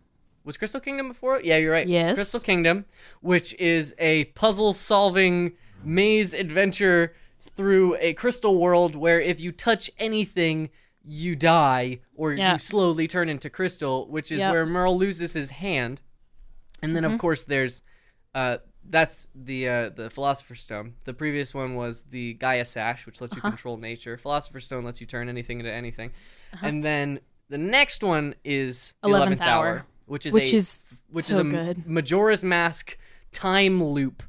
was Crystal Kingdom before? Yeah, you're right. Yes. Crystal Kingdom, which is a puzzle solving maze adventure through a crystal world where if you touch anything, you die or Yeah. you slowly turn into crystal, which is Yep. where Merle loses his hand. And then Mm-hmm. of course there's uh that's the uh, the Philosopher's Stone. The previous one was the Gaia Sash, which lets you Uh-huh. control nature. Philosopher's Stone lets you turn anything into anything. And then the next one is the 11th Eleventh Hour, Hour. which is Which a is which so is a good. Majora's Mask time loop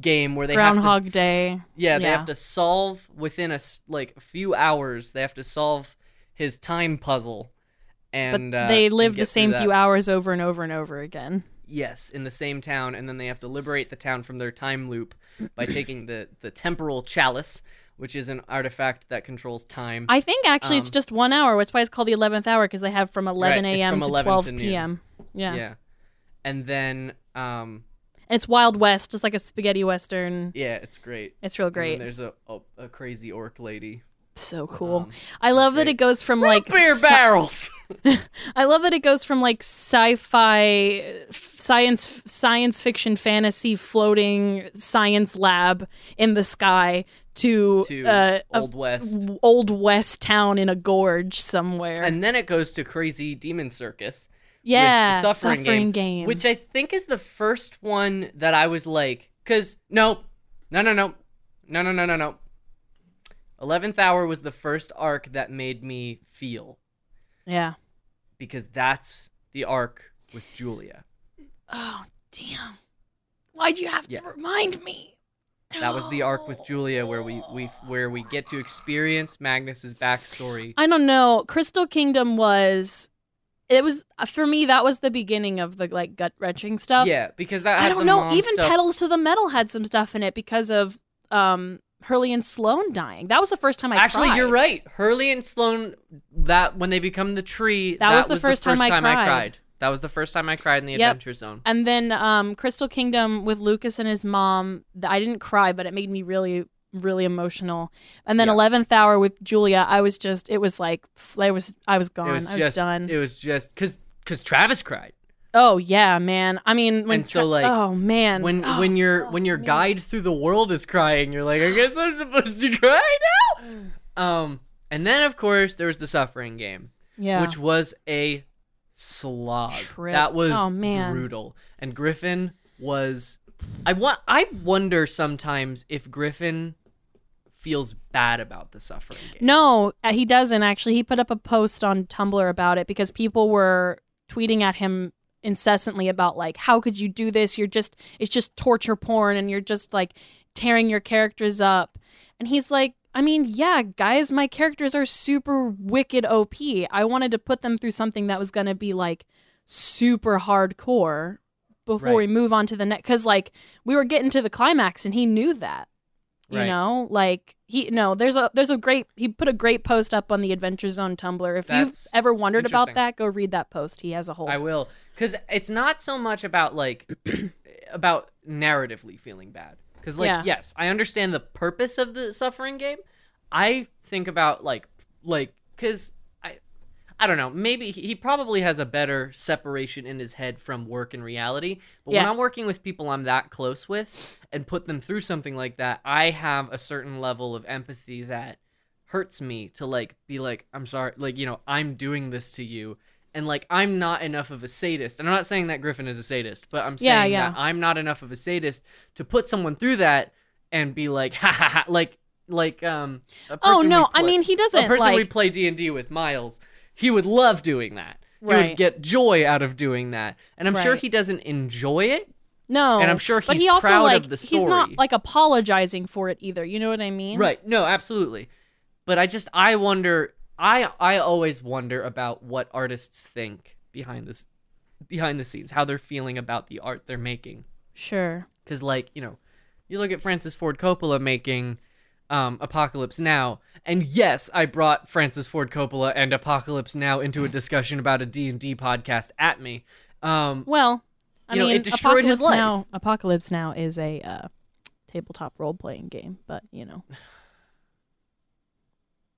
game where they Groundhog have to, Day. Yeah, they Yeah. have to solve within a like a few hours. They have to solve his time puzzle, and uh, they and live get the same few hours over and over and over again. Yes, in the same town, and then they have to liberate the town from their time loop by taking the the temporal chalice, which is an artifact that controls time. I think actually it's Um, just one hour. That's why it's called the 11th hour because they have from 11 Right, a.m. to 11 12 to p.m. Yeah. yeah, and then um And it's Wild West, just like a spaghetti western. yeah, it's great. It's real And great. there's a, a a crazy orc lady. So cool. Um, I love that it goes from like beer sci- barrels. I love that it goes from like sci-fi, f- science, science fiction, fantasy, floating science lab in the sky to, to uh, Old West. old west town in a gorge somewhere. And then it goes to Crazy Demon Circus. Yeah, the suffering, game. Which I think is the first one that I was like, because, no, no, no, no, no, no, no, no, no. 11th Hour was the first arc that made me feel, yeah. because that's the arc with Julia. Oh damn! Why'd you have Yeah. to remind me? That was the arc with Julia where we, we where we get to experience Magnus's backstory. I don't know. Crystal Kingdom was. It was for me. That was the beginning of the like gut wrenching stuff. Yeah, because that I don't the know. Even stuff. Petals to the Metal had some stuff in it because of um Hurley and Sloane dying. That was the first time I Actually, cried. you're right. Hurley and Sloane, that when they become the tree, That was the first time I cried. That was the first time I cried in the Yep. Adventure Zone. And then um Crystal Kingdom with Lucas and his mom. I didn't cry, but it made me really really emotional. And then Yeah. Eleventh Hour with Julia. I was just. It was like I was. I was gone. Was I was just, done. it was just because because Travis cried Oh yeah, man. I mean, when And so, like, oh man, when Oh, when your when your guide through the world is crying. You're like, I guess I'm supposed to cry now. Um, and then of course there was the suffering game, yeah, which was a slog. Trip. That was Oh, man. brutal. And Griffin was. I want. I wonder sometimes if Griffin feels bad about the suffering game. no, uh, he doesn't actually. He put up a post on Tumblr about it because people were tweeting at him incessantly about like, how could you do this? You're just it's just torture porn, and you're just like tearing your characters up. And he's like, I mean, yeah, guys, my characters are super wicked OP. I wanted to put them through something that was going to be like super hardcore before Right. we move on to the next cuz like we were getting to the climax and he knew that. You Right. know, like he no, there's a there's a great he put a great post up on the Adventure Zone Tumblr. If That's you've ever wondered about that, go read that post. He has a whole I will, because it's not so much about like about narratively feeling bad. Because like Yeah. yes, I understand the purpose of the suffering game. I think about like like because I don't know. Maybe he probably has a better separation in his head from work and reality. But when I'm working with people I'm that close with and put them through something like that, I have a certain level of empathy that hurts me to like be like I'm sorry, like you know I'm doing this to you and like I'm not enough of a sadist. And I'm not saying that Griffin is a sadist, but I'm saying Yeah, yeah. that I'm not enough of a sadist to put someone through that and be like ha ha ha like like um a Oh no, we I mean he doesn't A person we play D&D with Miles, he would love doing that. Right. He would get joy out of doing that. And I'm sure he doesn't enjoy it. no. and I'm sure but he's he also proud of like the he's not like apologizing for it either. You know what I mean? Right. No, absolutely. But I just I wonder I I always wonder about what artists think behind this behind the scenes, how they're feeling about the art they're making. Sure. Cuz like, you know, you look at Francis Ford Coppola making um, Apocalypse Now. And yes, I brought Francis Ford Coppola and Apocalypse Now into a discussion about a D&D podcast at me. Um, Well, I You know, mean, it destroyed his Apocalypse life. Now, Apocalypse Now is a uh, tabletop role playing game, but you know.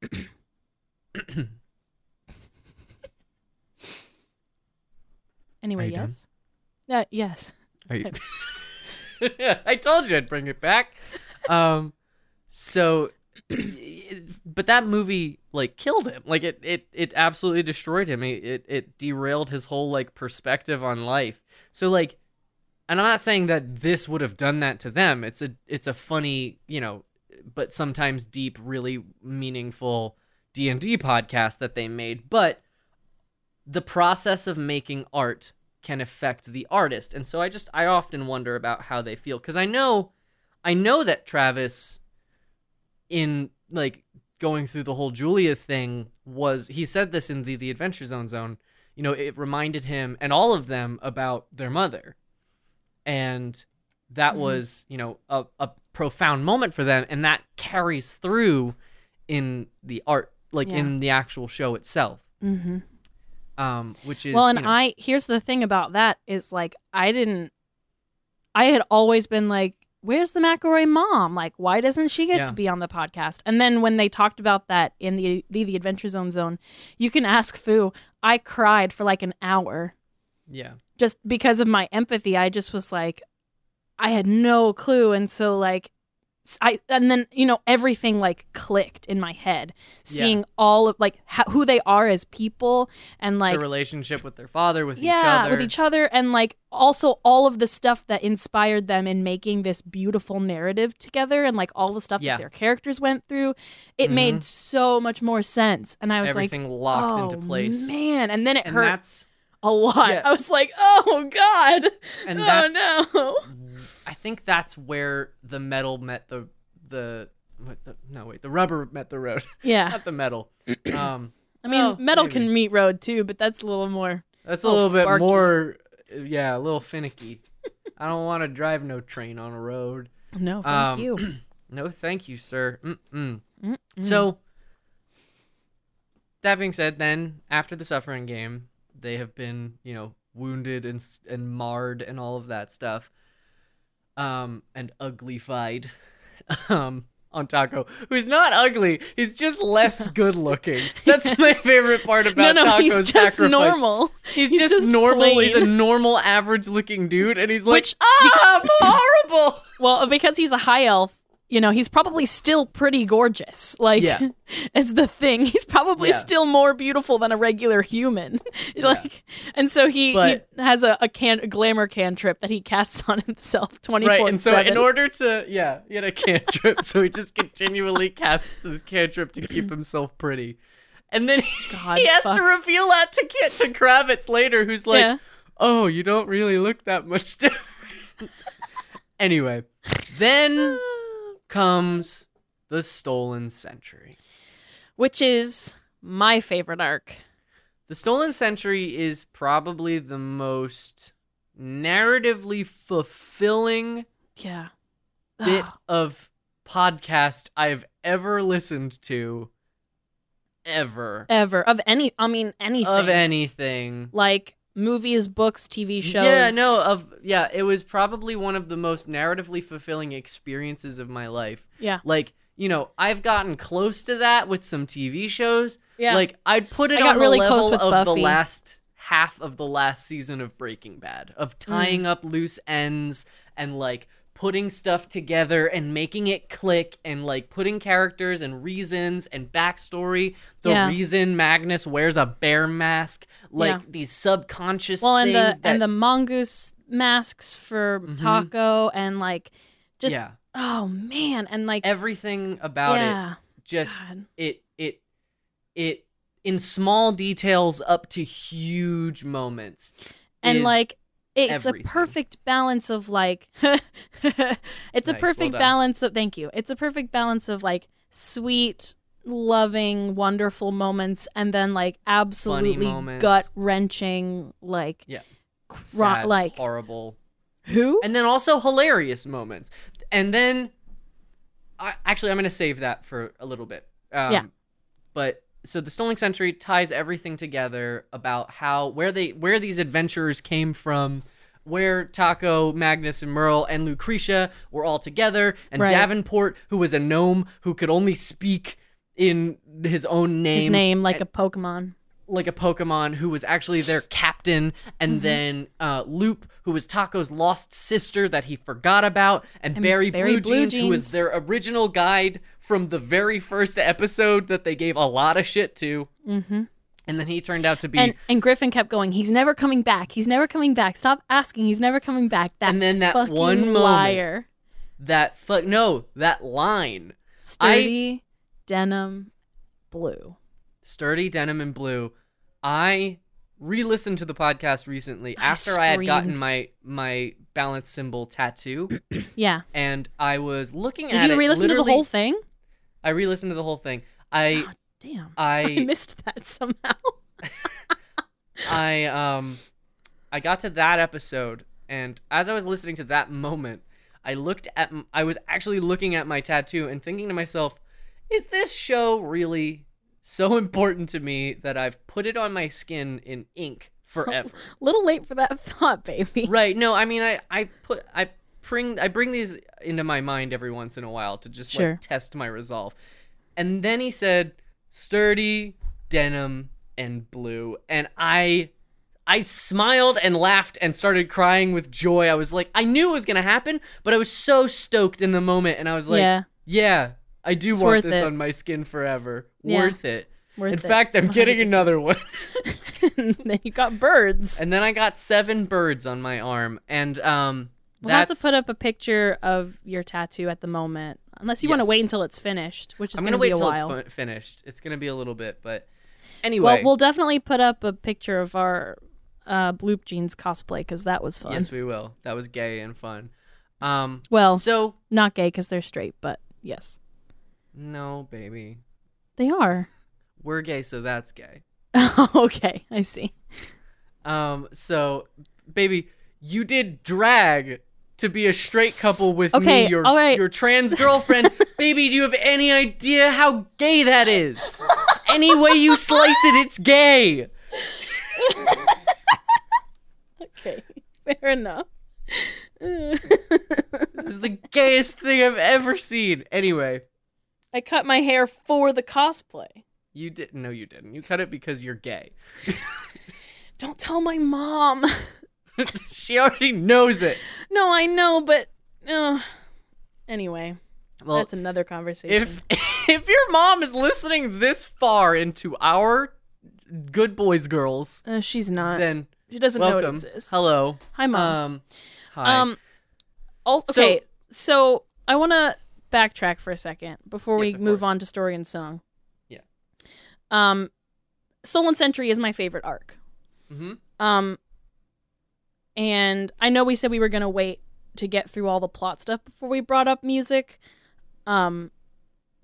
anyway, done? yes. Uh, yes. Are you? I told you I'd bring it back. Um, so, but that movie like killed him. Like it, it, it absolutely destroyed him. It, it, it derailed his whole like perspective on life. So like, and I'm not saying that this would have done that to them. It's a, it's a funny, you know, but sometimes deep, really meaningful D and D podcast that they made. But the process of making art can affect the artist and so i just i often wonder about how they feel because i know i know that travis in like going through the whole julia thing was he said this in the the adventure zone zone you know it reminded him and all of them about their mother and that Mhm. was you know a, a profound moment for them and that carries through in the art like Yeah. in the actual show itself Mm-hmm. um which is well and you know, i here's the thing about that is like i didn't i had always been like where's the mcelroy mom? Like why doesn't she get Yeah. to be on the podcast? And then when they talked about that in the, the the adventure zone zone you can ask fu i cried for like an hour. Yeah. Just because of my empathy i just was like i had no clue. And so like I and then you know everything like clicked in my head, seeing all of like ho- who they are as people and like their relationship with their father, with each yeah other. with each other and like also all of the stuff that inspired them in making this beautiful narrative together and like all the stuff Yeah. that their characters went through it Mhm. made so much more sense and i was Everything like everything locked oh, into place. man and then it and hurt a lot yeah. i was like oh god and oh that's no I think that's where the metal met the the what the no wait the rubber met the road. Yeah. Not the metal. Um i mean well, metal maybe. can meet road too but that's a little more that's a Little little bit more yeah a little finicky. I don't want to drive no train on a road. No thank Um, you. no thank you sir. Mm-mm. Mm-mm. So, that being said, then after the suffering game, they have been, you know, wounded and and marred and all of that stuff, um, and uglified, um, on Taako, who's not ugly, he's just less good looking. That's my favorite part no about no Taako's he's just sacrifice. normal He's, He's just, just normal. He's a normal, average-looking dude, and he's like, Which- "Ah, horrible." Well, because he's a high elf, you know, he's probably still pretty gorgeous. Like, Yeah. is the thing. He's probably Yeah. still more beautiful than a regular human. like, and so he, But- he has a, a can a glamour cantrip that he casts on himself twenty four Right, and so in order to yeah, he had a cantrip, so he just continually casts this cantrip to keep himself pretty. And then he, God, he has fuck. to reveal that to Kit to Kravitz later, who's like, Yeah. "Oh, you don't really look that much different." anyway, then ah. Comes the Stolen Century. which is my favorite arc. The Stolen Century is probably the most narratively fulfilling Yeah. bit of podcast I've ever listened to ever ever of any. I mean, anything of anything. like movies, books, TV shows. Yeah, no, of yeah, it was probably one of the most narratively fulfilling experiences of my life. Yeah. Like, you know, I've gotten close to that with some TV shows. yeah. Like I'd put it I got on really the close level of the last half of the last season of Breaking Bad, of tying Mm. up loose ends and like putting stuff together and making it click and like putting characters and reasons and backstory. The Yeah. reason Magnus wears a bear mask, like Yeah. these subconscious well, and things the that and the mongoose masks for Mhm. Taako, and like just yeah, oh man, and like everything about it just God. it it it in small details up to huge moments and is- like it's everything. a perfect balance of like it's a perfect well balance of thank you it's a perfect balance of like sweet loving wonderful moments and then like absolutely gut wrenching like Yeah. cro- sad, like horrible who and then also hilarious moments and then I, actually, I'm going to save that for a little bit. Um, Yeah. But so the Stolen Century ties everything together about how where they where these adventurers came from, where Taako, Magnus, and Merle and Lucretia were all together, and Right. Davenport, who was a gnome who could only speak in his own name, His name, like a Pokemon. Like a Pokemon who was actually their captain, and Mm-hmm. then uh, Loop, who was Taco's lost sister that he forgot about, and, And Barry, Barry Blue, Blue Jeans, who was their original guide from the very first episode that they gave a lot of shit to, Mm-hmm. and then he turned out to be. And and Griffin kept going. He's never coming back. He's never coming back. Stop asking. He's never coming back. That And then that fucking one moment- liar. that fuck no, that line, Sturdy, denim, blue. Sturdy denim and blue. I re-listened to the podcast recently I after I had gotten my my balance symbol tattoo, Yeah. and I was looking Did at Did you it. re-listen to the whole thing? I re-listened to the whole thing. I Oh, damn. I I missed that somehow. I um I got to that episode and as I was listening to that moment, I looked at m- I was actually looking at my tattoo and thinking to myself, is this show really so important to me that I've put it on my skin in ink forever? A Little late for that thought, baby. right. No, I mean I I put I bring I bring these into my mind every once in a while to just Sure. like test my resolve. And then he said sturdy denim and blue and I I smiled and laughed and started crying with joy. I was like I knew it was going to happen, but I was so stoked in the moment and I was like yeah. yeah, I do It's want this it. on my skin forever. Yeah. Worth it. Worth in it. fact, I'm getting 100%. another one. and then you got birds. and then I got seven birds on my arm and um we'll have to put up a picture of your tattoo at the moment, unless you want to wait until it's finished, which is I'm going gonna be wait a while. it's fin- finished. It's gonna be a little bit, but anyway. Well, we'll definitely put up a picture of our uh, Blupjeans cosplay because that was fun. yes, we will. That was gay and fun. Um, well, so not gay because they're straight, but yes, no, baby, they are. we're gay, so that's gay. okay, I see. Um, so baby, you did drag to be a straight couple with Okay, me, your right. your trans girlfriend. baby, do you have any idea how gay that is? any way you slice it, it's gay. Okay, fair enough. this is the gayest thing I've ever seen. Anyway. I cut my hair for the cosplay. You didn't. No, you didn't. You cut it because you're gay. Don't tell my mom. she already knows it. no, I know, but uh, anyway, Well, that's another conversation. if if your mom is listening this far into our good boys girls, uh, she's not, then she doesn't know it welcome. exists. Hello. hi mom. Um. Hi. Um. Also, So- okay, so, I want to backtrack for a second before we Yes, of move course. on to story and song. Yeah. Um, Stolen Century is my favorite arc. hmm Um, and I know we said we were gonna wait to get through all the plot stuff before we brought up music. Um,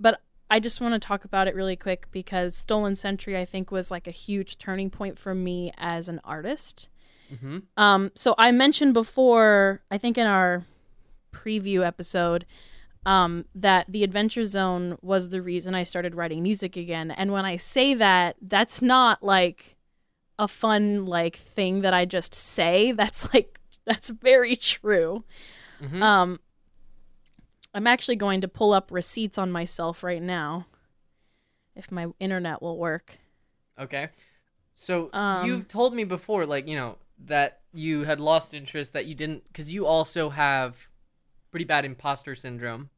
but I just want to talk about it really quick because Stolen Century, I think, was like a huge turning point for me as an artist. hmm Um, so I mentioned before, I think in our preview episode, um, that the Adventure Zone was the reason I started writing music again. And when I say that, that's not like a fun like thing that I just say. That's like that's very true. Mhm. Um, I'm actually going to pull up receipts on myself right now, if my internet will work. Okay. So Um, you've told me before, like you know, that you had lost interest, that you didn't, because you also have pretty bad imposter syndrome,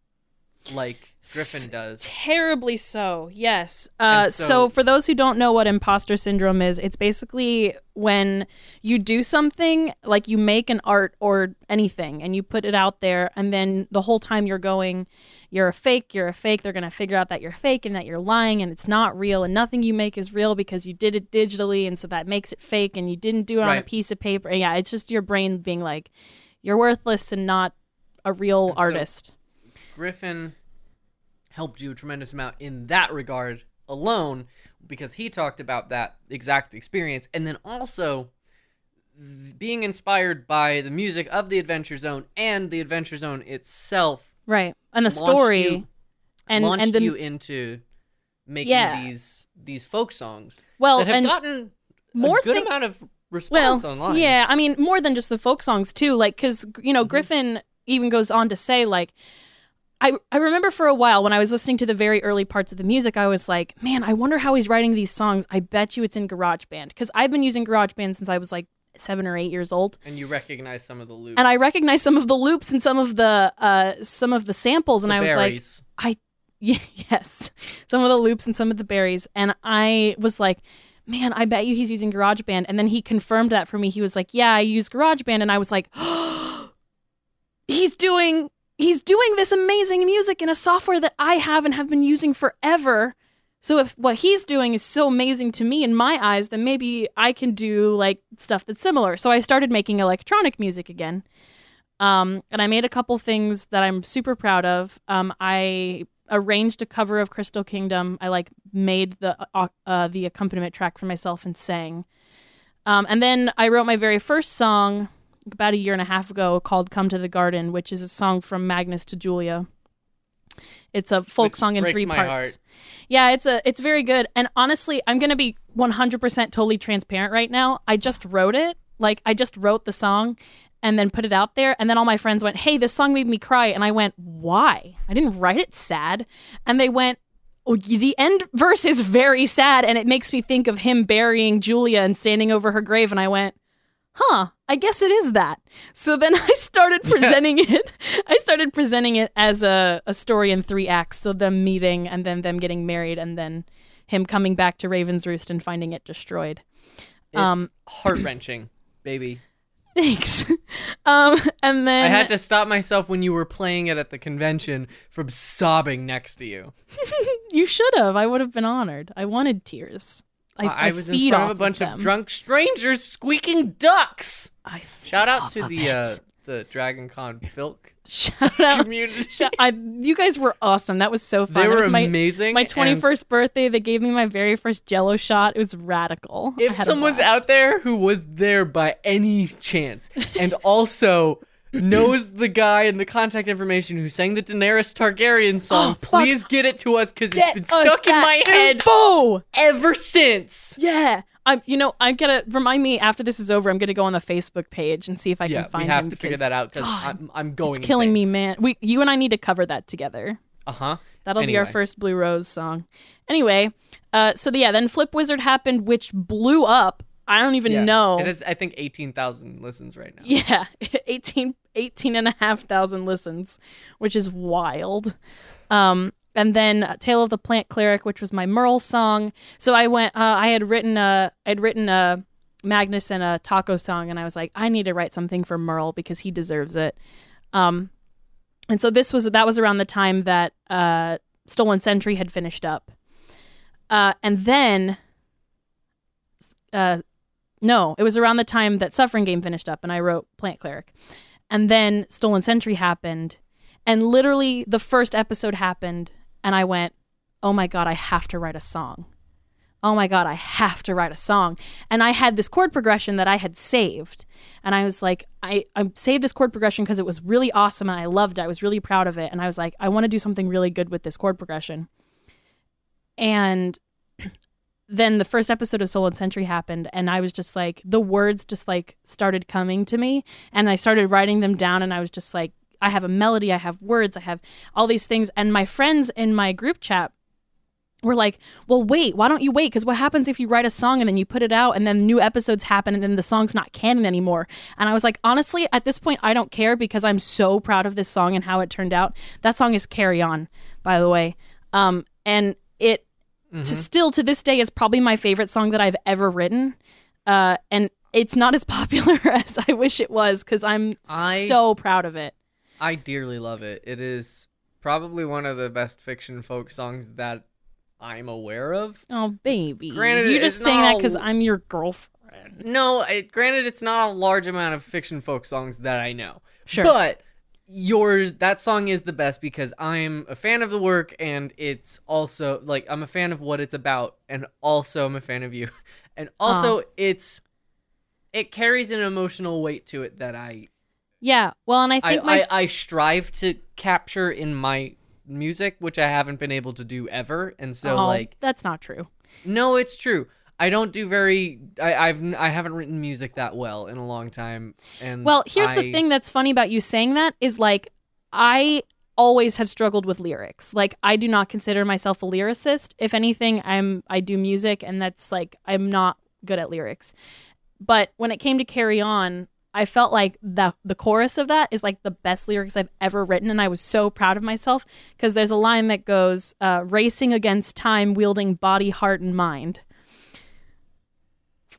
like Griffin does. Terribly so, yes. Uh, so, so- for those who don't know what imposter syndrome is, it's basically when you do something, like you make an art or anything, and you put it out there, and then the whole time you're going, you're a fake, you're a fake, they're going to figure out that you're fake and that you're lying and it's not real, and nothing you make is real because you did it digitally, and so that makes it fake, and you didn't do it on a piece of paper. Yeah, it's just your brain being like, you're worthless and not a real so- artist. Griffin helped you a tremendous amount in that regard alone because he talked about that exact experience and then also being inspired by the music of the Adventure Zone and the Adventure Zone itself Right. And the story. you- and launched and the you into making Yeah. these these folk songs well that have and gotten more a good thing- amount of well, response online. yeah, I mean more than just the folk songs too. Like because you know mm-hmm. Griffin even goes on to say like. I, I remember for a while when I was listening to the very early parts of the music, I was like, man, I wonder how he's writing these songs. I bet you it's in GarageBand. Because I've been using GarageBand since I was like seven or eight years old. and you recognize some of the loops. And I recognize some of the loops and some of the uh, some of the samples, and The I was like. I yeah, yes, some of the loops and some of the berries, and I was like, man, I bet you he's using GarageBand. And then he confirmed that for me. He was like, yeah, I use GarageBand, and I was like, he's doing he's doing this amazing music in a software that I have and have been using forever. So if what he's doing is so amazing to me in my eyes, then maybe I can do like stuff that's similar. So I started making electronic music again. Um, and I made a couple things that I'm super proud of. Um, I arranged a cover of Crystal Kingdom. I like made the uh, uh, the accompaniment track for myself and sang. Um, and then I wrote my very first song about a year and a half ago called "Come to the Garden," which is a song from Magnus to Julia. It's a folk Which song in three parts. heart. Yeah, it's a it's very good. And honestly, I'm gonna be 100% totally transparent right now. I just wrote it. Like I just wrote the song and then put it out there. And then all my friends went, "Hey, this song made me cry." And I went, "Why? I didn't write it sad." And they went. Oh, the end verse is very sad, and it makes me think of him burying Julia and standing over her grave. And I went, huh, I guess it is that. So then I started presenting it. I started presenting it as a, a story in three acts. So them meeting and then them getting married and then him coming back to Raven's Roost and finding it destroyed. It's um, heart wrenching, baby. Thanks. um, and then I had to stop myself when you were playing it at the convention from sobbing next to you. you should have. I would have been honored. I wanted tears. I, I, I was in front of a bunch of, them. drunk strangers squeaking ducks. I Shout out to of the uh, the Dragon Con Filk shout out. community. Shout- I, you guys were awesome. That was so fun. they were was my, amazing. My 21st birthday, they gave me my very first jello shot. It was radical. If someone's out there who was there by any chance and also knows the guy and the contact information who sang the Daenerys Targaryen song, Oh, please get it to us because it's Get been stuck in my head info! ever since. Yeah. I'm, you know, I'm gonna remind me after this is over. I'm gonna go on the Facebook page and see if I yeah, can find Yeah, we have him to figure that out because I'm, I'm going. It's killing me, man. We, you and I need to cover that together. Uh huh. That'll be our first Blue Rose song. Anyway, uh, so the, yeah, then Flip Wizard happened, which blew up. I don't even Yeah. know. It has, I think, eighteen thousand listens right now. Yeah, 18, 18 and a half thousand listens, which is wild. Um, and then uh, Tale of the Plant Cleric, which was my Merle song. So I went, uh, I had written a, I'd written a Magnus and a Taako song, and I was like, I need to write something for Merle because he deserves it. Um, and so this was that was around the time that uh, Stolen Century had finished up, uh, and then, uh, no, it was around the time that Suffering Game finished up, and I wrote Plant Cleric, and then Stolen Century happened, and literally the first episode happened, and I went, "Oh my god, I have to write a song." Oh my god, I have to write a song. And I had this chord progression that I had saved. And I was like, I, I saved this chord progression because it was really awesome and I loved it. I was really proud of it. And I was like, I want to do something really good with this chord progression. And then the first episode of Stolen Century happened and I was just like the words just like started coming to me and I started writing them down and I was just like I have a melody, I have words, I have all these things and my friends in my group chat were like, "Well, wait, why don't you wait cuz what happens if you write a song and then you put it out and then new episodes happen and then the song's not canon anymore?" And I was like, "Honestly, at this point I don't care because I'm so proud of this song and how it turned out." That song is Carry On, by the way. Um and it Mm-hmm. to still to this day is probably my favorite song that I've ever written. Uh, and it's not as popular as I wish it was because I'm I- so proud of it. I dearly love it. It is probably one of the best fiction folk songs that I'm aware of. Oh, baby. granted, You're just saying that because I'm your girlfriend. No, it, granted, it's not a large amount of fiction folk songs that I know. Sure. But yours, that song is the best because I'm a fan of the work and it's also like I'm a fan of what it's about and also I'm a fan of you. And also it's it carries an emotional weight to it that I Yeah. Well, and I I, think my I, I strive to capture in my music, which I haven't been able to do ever. And so Oh, like that's not true. no, it's true. I don't do very I, I've I haven't written music that well in a long time. And Well, here's I- the thing that's funny about you saying that is like I always have struggled with lyrics. Like I do not consider myself a lyricist. If anything, I'm I do music and that's like I'm not good at lyrics. But when it came to Carry On, I felt like the the chorus of that is like the best lyrics I've ever written and I was so proud of myself because there's a line that goes uh, racing against time wielding body, heart and mind.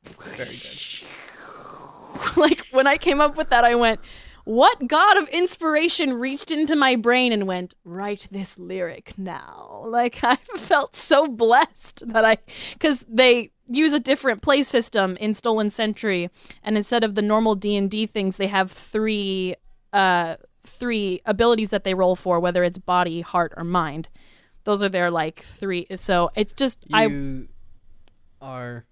Very good. like when I came up with that, I went, "What god of inspiration reached into my brain and went, write this lyric now?" Like I felt so blessed that I, because they use a different play system in Stolen Century, and instead of the normal D and D things, they have three, uh, three abilities that they roll for, whether it's body, heart, or mind. Those are their like three. So it's just I are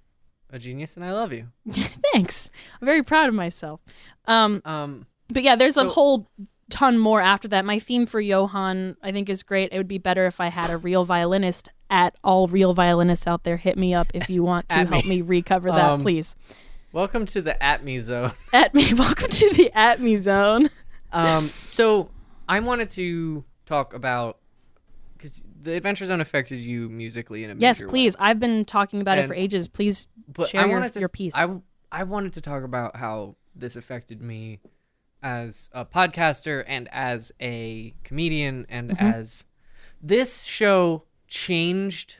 a genius and I love you. thanks. I'm very proud of myself. Um, Um But yeah, there's a whole ton more after that. My theme for Johann, I think, is great. It would be better if I had a real violinist. At all real violinists out there, hit me up if you want to At me. help me recover that, Um, please. welcome to the At Me Zone. At me, welcome to the At Me zone. Um, so I wanted to talk about because the Adventure Zone affected you musically in a Yes, major way. please. I've been talking about it for ages. Please share I your, to, your piece. I I wanted to talk about how this affected me as a podcaster and as a comedian and Mm-hmm. as this show changed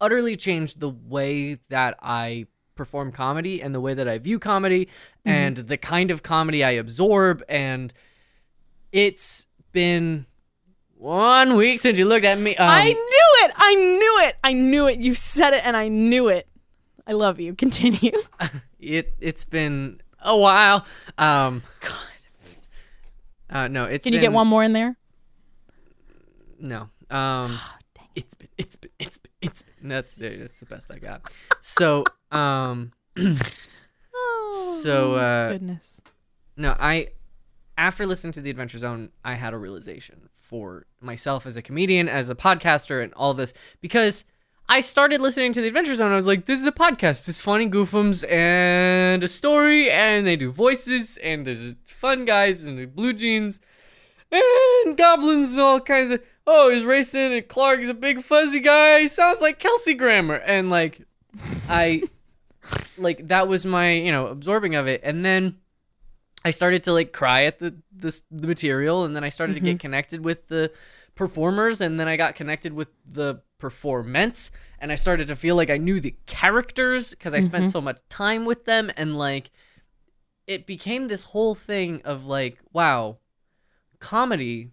utterly changed the way that I perform comedy and the way that I view comedy Mm-hmm. and the kind of comedy I absorb and it's been one week since you looked at me. Um, I knew it. I knew it. I knew it. You said it, and I knew it. I love you. Continue. it it's been a while. Um, God. Uh, no, it's Can you get one more in there? No. Um, it's been it's been it's been it's been, that's the that's the best I got. So um, Oh, So, uh, goodness. no, I after listening to the Adventure Zone, I had a realization for myself as a comedian, as a podcaster, and all this because I started listening to the Adventure Zone. I was like, this is a podcast. It's funny goofums and a story, and they do voices, and there's fun guys and blue jeans and goblins and all kinds of. Oh, he's racing, and Klarg is a big fuzzy guy. He sounds like Kelsey Grammer, and like, I, like that was my you know absorbing of it, and then I started to like cry at the this the material, and then I started to get mm-hmm. connected with the performers, and then I got connected with the performance, and I started to feel like I knew the characters because I spent mm-hmm. so much time with them, and like it became this whole thing of like, wow, comedy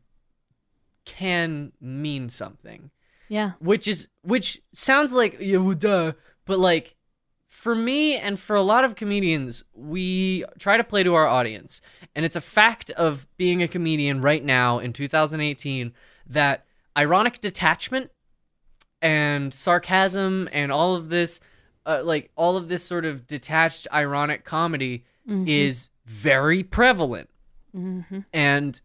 can mean something. Yeah. which is which sounds like yeah, well, duh, but like for me and for a lot of comedians, we try to play to our audience, and it's a fact of being a comedian right now in 2018 that ironic detachment and sarcasm and all of this, uh, like all of this sort of detached ironic comedy, is very prevalent. Mm-hmm. and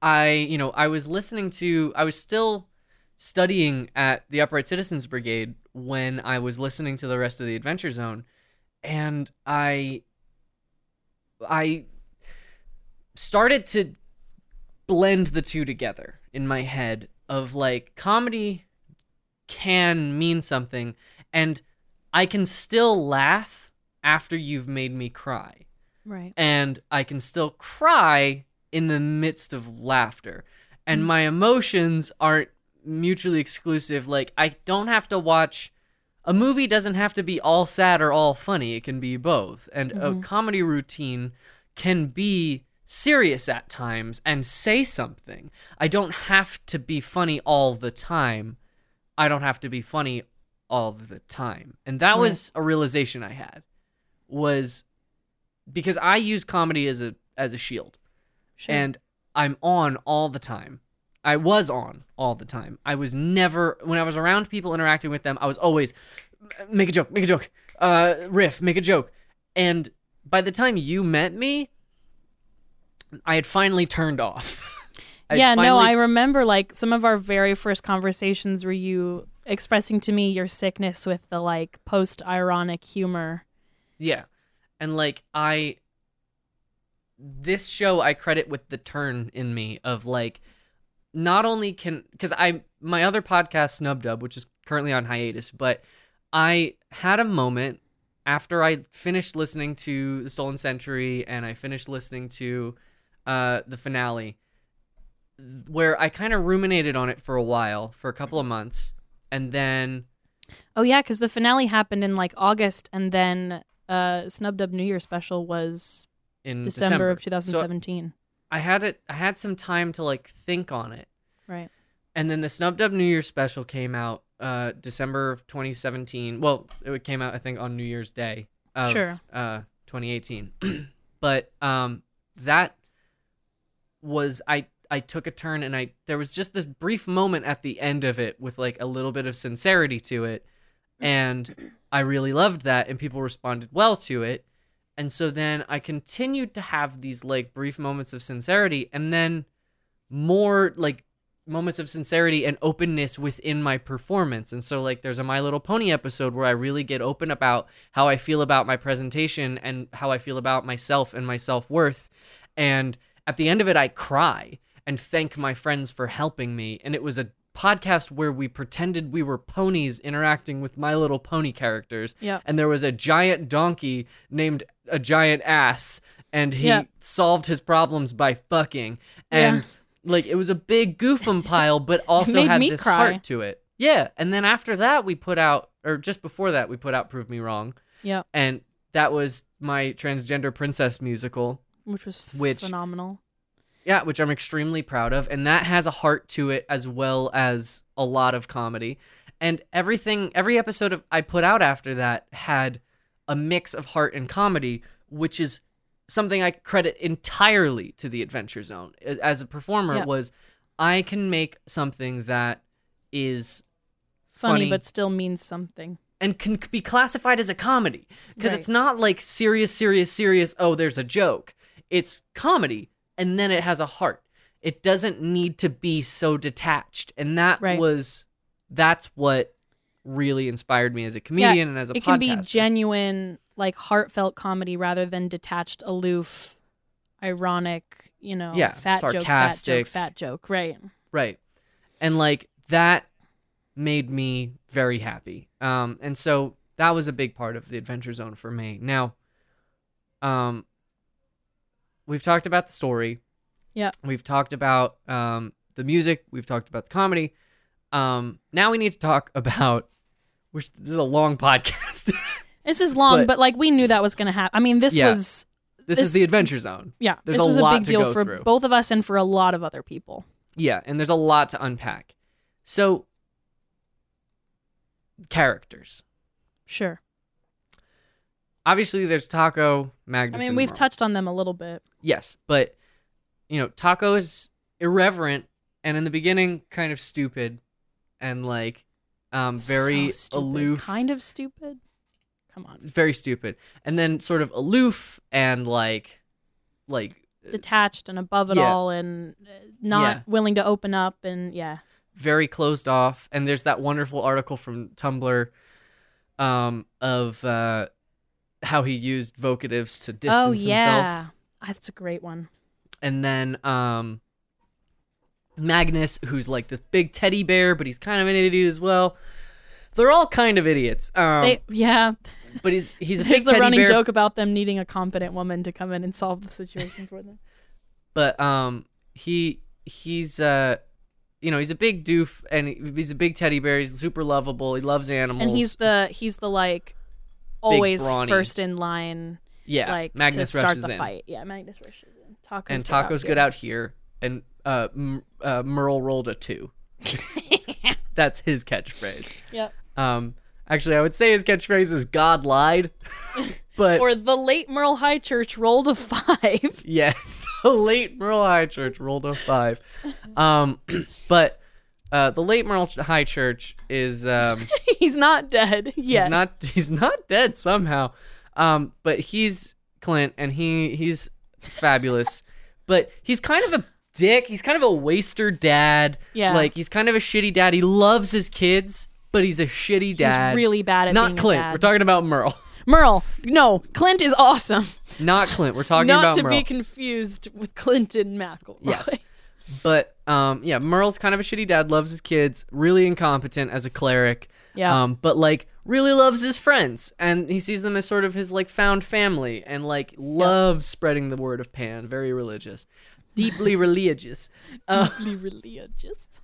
I, you know, I was listening to, I was still studying at the Upright Citizens Brigade when I was listening to the rest of the Adventure Zone, and I, I started to blend the two together in my head of like comedy can mean something, and I can still laugh after you've made me cry Right. and I can still cry in the midst of laughter. And mm. my emotions aren't mutually exclusive. Like, I don't have to watch. A movie doesn't have to be all sad or all funny, it can be both. And a mm-hmm. comedy routine can be serious at times and say something. I don't have to be funny all the time. I don't have to be funny all the time. And that was a realization I had was because I use comedy as a as a shield. Sure. And I'm on all the time. I was on all the time. I was never when I was around people interacting with them, I was always make a joke, make a joke. Uh riff, make a joke. And by the time you met me, I had finally turned off. Yeah, no, I remember like some of our very first conversations were you expressing to me your sickness with the like post ironic humor. Yeah. And like I this show I credit with the turn in me of like not only can cuz I my other podcast Snub Dub which is currently on hiatus, but I had a moment after I finished listening to The Stolen Century and I finished listening to uh the finale where I kind of ruminated on it for a while, for a couple of months, and then Oh yeah, because the finale happened in like August, and then uh, Snub Dub New Year special was in December, of So 2017. I had it I had some time to like think on it. right. And then the Snub Dub New Year's special came out uh December of 2017. Well, it came out I think on New Year's Day of Sure. uh 2018. but um that was I I took a turn and I there was just this brief moment at the end of it with like a little bit of sincerity to it and I really loved that and people responded well to it. And so then I continued to have these like brief moments of sincerity and then more like moments of sincerity and openness within my performance. And so like there's a My Little Pony episode where I really get open about how I feel about my presentation and how I feel about myself and my self-worth. And at the end of it I cry and thank my friends for helping me. And it was a podcast where we pretended we were ponies interacting with My Little Pony characters. Yeah. And there was a giant donkey named a giant ass and he Yeah. solved his problems by fucking. And Yeah. like it was a big goofum pile, but also had this cry. heart to it. Yeah. And then after that we put out or just before that we put out Prove Me Wrong. Yeah, And that was my transgender princess musical. which was Which- phenomenal. Yeah, which I'm extremely proud of. And that has a heart to it as well as a lot of comedy. And everything, every episode of I put out after that had a mix of heart and comedy, which is something I credit entirely to the Adventure Zone. As a performer, Yeah. was I can make something that is Funny, funny. but still means something. and can be classified as a comedy because Right. it's not like serious, serious, serious. Oh, there's a joke. It's comedy, and then it has a heart. It doesn't need to be so detached, and that Right. was that's what really inspired me as a comedian and as a it can be genuine, like heartfelt comedy rather than detached, aloof, ironic. You know, Yeah, fat joke, fat joke, fat joke. Right. right and like that made me very happy um and so that was a big part of the adventure zone for me now um we've talked about the story Yeah. we've talked about um the music we've talked about the comedy um now we need to talk about we're, this is a long podcast This is long, But- but, like we knew that was going to happen. I mean, this Yeah. was this, This- is the adventure zone yeah, There's this a was lot a big to deal for through. both of us and for a lot of other people. Yeah, and there's a lot to unpack. So, characters. Sure. Obviously, there's Taako, Magnuson. I mean, we've touched on them a little bit. Yes, but you know, Taako is irreverent and in the beginning kind of stupid and like um very So stupid. aloof, Kind of stupid. Come on. very stupid, and then sort of aloof and like like Detached and above it Yeah. all and uh, not Yeah. willing to open up and yeah. very closed off and there's that wonderful article from tumblr um of uh how he used vocatives to distance oh himself yeah. That's a great one. and then um magnus who's like the big teddy bear but he's kind of an idiot as well they're all kind of idiots um they yeah. but he's he's a big the running bear joke about them needing a competent woman to come in and solve the situation for them. but um he he's uh you know he's a big doof and he's a big teddy bear he's super lovable he loves animals And he's the he's the like always brawny. first in line yeah like magnus to start rushes the in. fight. Yeah, Magnus rushes in. Tacos and out Taako's good out here, and uh, M- uh, Merle rolled a two. That's his catchphrase. Yep. Um, actually, I would say his catchphrase is "God lied," but Or the late Merle Highchurch rolled a five. yeah, the late Merle Highchurch rolled a five. Um, but uh, the late Merle Highchurch is um, He's not dead yet. he's not he's not dead somehow. Um, but he's Clint, and he he's fabulous. but he's kind of a dick. He's kind of a waster dad. Yeah. Like he's kind of a shitty dad. He loves his kids, but he's a shitty dad. He's really bad at Not Clint. We're talking about Merle. Merle. No, Clint is awesome. Not Clint. We're talking Not about to Merle. be confused with Clinton McElroy. Yes. But um yeah, Merle's kind of a shitty dad, loves his kids, really incompetent as a cleric. Yeah. Um, but like really loves his friends and he sees them as sort of his like found family and like loves spreading the word of Pan, very religious. Deeply religious. Uh, Deeply religious.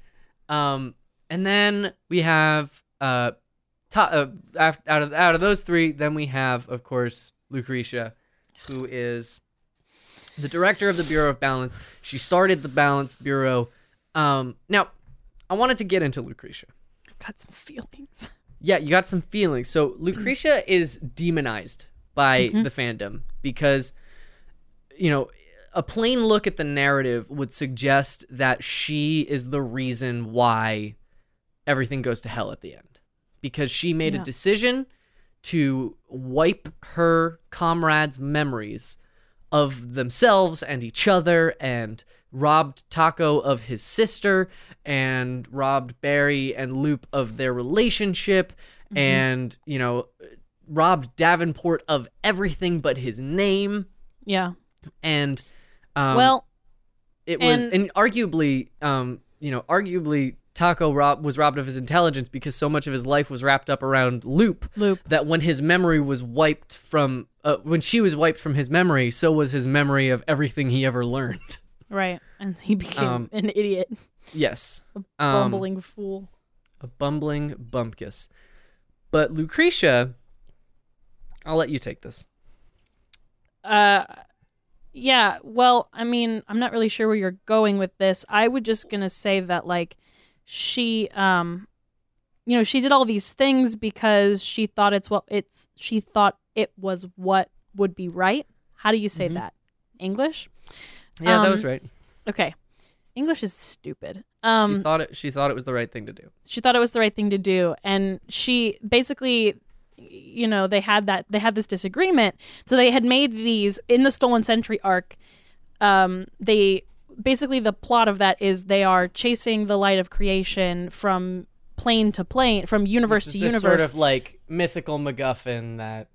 um and then we have uh, to- uh af- out of out of those three, then we have of course Lucretia who is the director of the Bureau of Balance. She started the Balance Bureau. Um, now, I wanted to get into Lucretia. I've got some feelings. Yeah, you got some feelings. So Lucretia is demonized by the fandom because, you know, a plain look at the narrative would suggest that she is the reason why everything goes to hell at the end. Because she made Yeah. a decision to wipe her comrades' memories of themselves and each other and robbed Taako of his sister and robbed Barry and Lup of their relationship and, you know, robbed Davenport of everything but his name Yeah. and um well, it was and- and, arguably um you know arguably Taako rob- was robbed of his intelligence because so much of his life was wrapped up around Lup Lup. that when his memory was wiped from uh, when she was wiped from his memory so was his memory of everything he ever learned Right. And he became Um, an idiot, yes A bumbling fool. a bumbling bumpkus but Lucretia I'll let you take this Uh, yeah. Well, I mean, I'm not really sure where you're going with this. I would just gonna say that like she, um, you know, she did all these things because she thought it's what it's. She thought it was what would be right. How do you say Mhm. that? English. yeah that Um, was right Okay. English is stupid. Um, she thought it she thought it was the right thing to do she thought it was the right thing to do and she basically you know they had that they had this disagreement so they had made these in the stolen century arc um they basically the plot of that is they are chasing the light of creation from plane to plane from universe to universe sort of like mythical MacGuffin that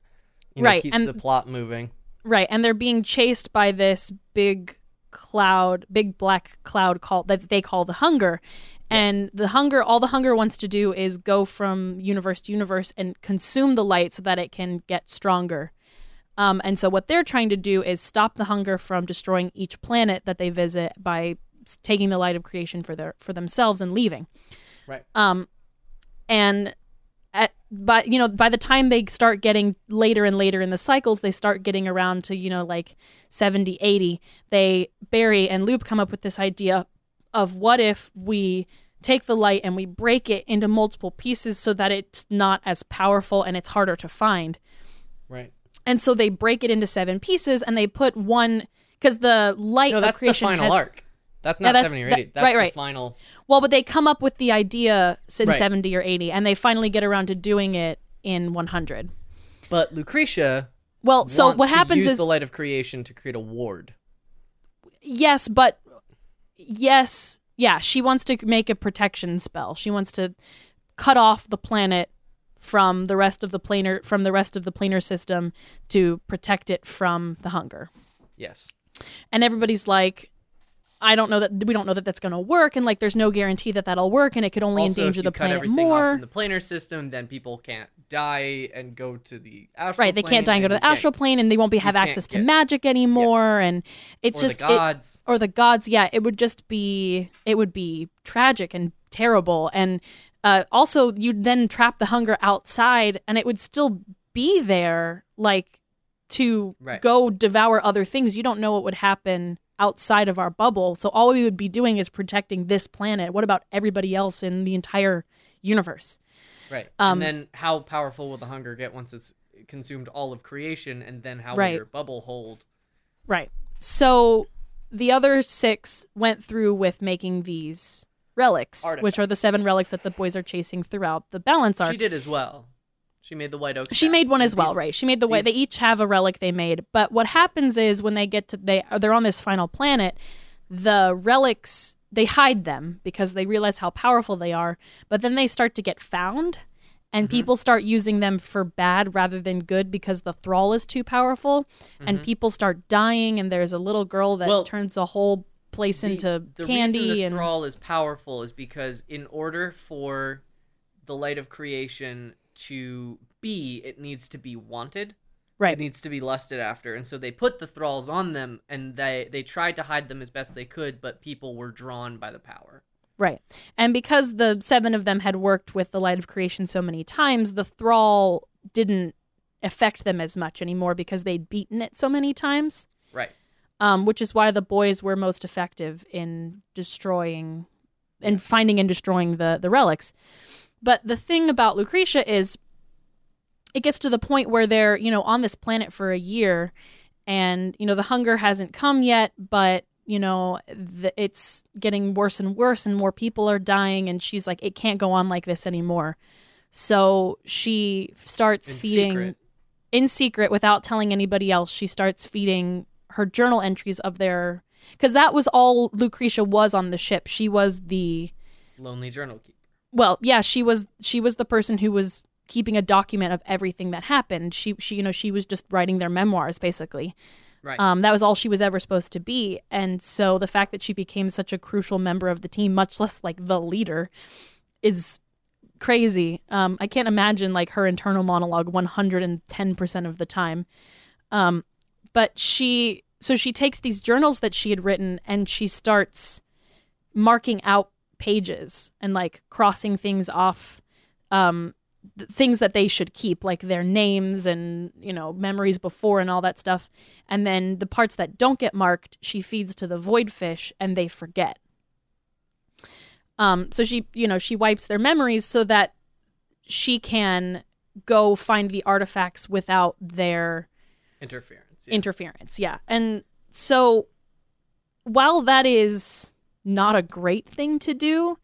you know, Right, keeps and- the plot moving. right and they're being chased by this big cloud big black cloud called that they call the hunger. And the hunger all the hunger wants to do is go from universe to universe and consume the light so that it can get stronger um, and so what they're trying to do is stop the hunger from destroying each planet that they visit by taking the light of creation for their for themselves and leaving Right. um and at but you know by the time they start getting later and later in the cycles they start getting around to you know like 70 80 they barry and Lup come up with this idea of what if we take the light and we break it into multiple pieces so that it's not as powerful and it's harder to find Right. And so they break it into seven pieces and they put one because the light No, of that's the final has, arc. That's Yeah, not that's- 70 or that- 80. That's right, the right. final. well but they come up with the idea in Right. 70 or 80 and they finally get around to doing it in 100 But Lucretia well so what happens use is the light of creation to create a ward. yes but yes yeah she wants to make a protection spell she wants to cut off the planet from the rest of the planar from the rest of the planar system to protect it from the hunger Yes. and everybody's like i don't know that we don't know that that's going to work and like there's no guarantee that that'll work and it could only also, endanger the cut planet everything more off in the planar system, then people can't die and go to the astral right they plane, can't die and go to the astral plane and they won't be have access to get- magic anymore and it's Or just the it- gods. or the gods yeah it would just be it would be tragic and terrible and uh, also you'd then trap the hunger outside and it would still be there like to Right. go devour other things you don't know what would happen outside of our bubble so all we would be doing is protecting this planet what about everybody else in the entire universe Right. Um, and then how powerful will the hunger get once it's consumed all of creation and then how Right. will your bubble hold? Right. So the other six went through with making these relics, which are the seven relics that the boys are chasing throughout the balance arc. She did as well. She made the white oak. She staff. made one as well, these- right? She made the way they each have a relic they made. But what happens is when they get to they they're on this final planet, the relics they hide them because they realize how powerful they are, but then they start to get found and Mm-hmm. people start using them for bad rather than good because the thrall is too powerful and people start dying and there's a little girl that Mm-hmm. Well, turns a whole place into the candy reason the and thrall is powerful is because in order for the light of creation to be, it needs to be wanted. right It needs to be lusted after, and so they put the thralls on them, and they they tried to hide them as best they could, but people were drawn by the power. Right. And because the seven of them had worked with the light of creation so many times, the thrall didn't affect them as much anymore because they'd beaten it so many times. Um, which is why the boys were most effective in destroying and finding and destroying the the relics. But the thing about Lucretia is it gets to the point where they're, you know, on this planet for a year and, you know, the hunger hasn't come yet, but, you know, the, it's getting worse and worse and more people are dying and she's like it can't go on like this anymore. So she starts In feeding secret. in secret without telling anybody else. She starts feeding her journal entries of their because that was all Lucretia was on the ship. She was the Lonely journal keeper. well, yeah, she was she was the person who was keeping a document of everything that happened. She she you know she was just writing their memoirs basically. Right. Um, that was all she was ever supposed to be, and so the fact that she became such a crucial member of the team, much less like the leader, is crazy. Um, I can't imagine like her internal monologue one hundred and ten percent of the time. Um, but she so she takes these journals that she had written and she starts marking out pages and like crossing things off um th- things that they should keep like their names and you know memories before and all that stuff and then the parts that don't get marked she feeds to the void fish and they forget um so she you know she wipes their memories so that she can go find the artifacts without their Interference. Yeah. interference. Yeah. And so while that is not a great thing to do,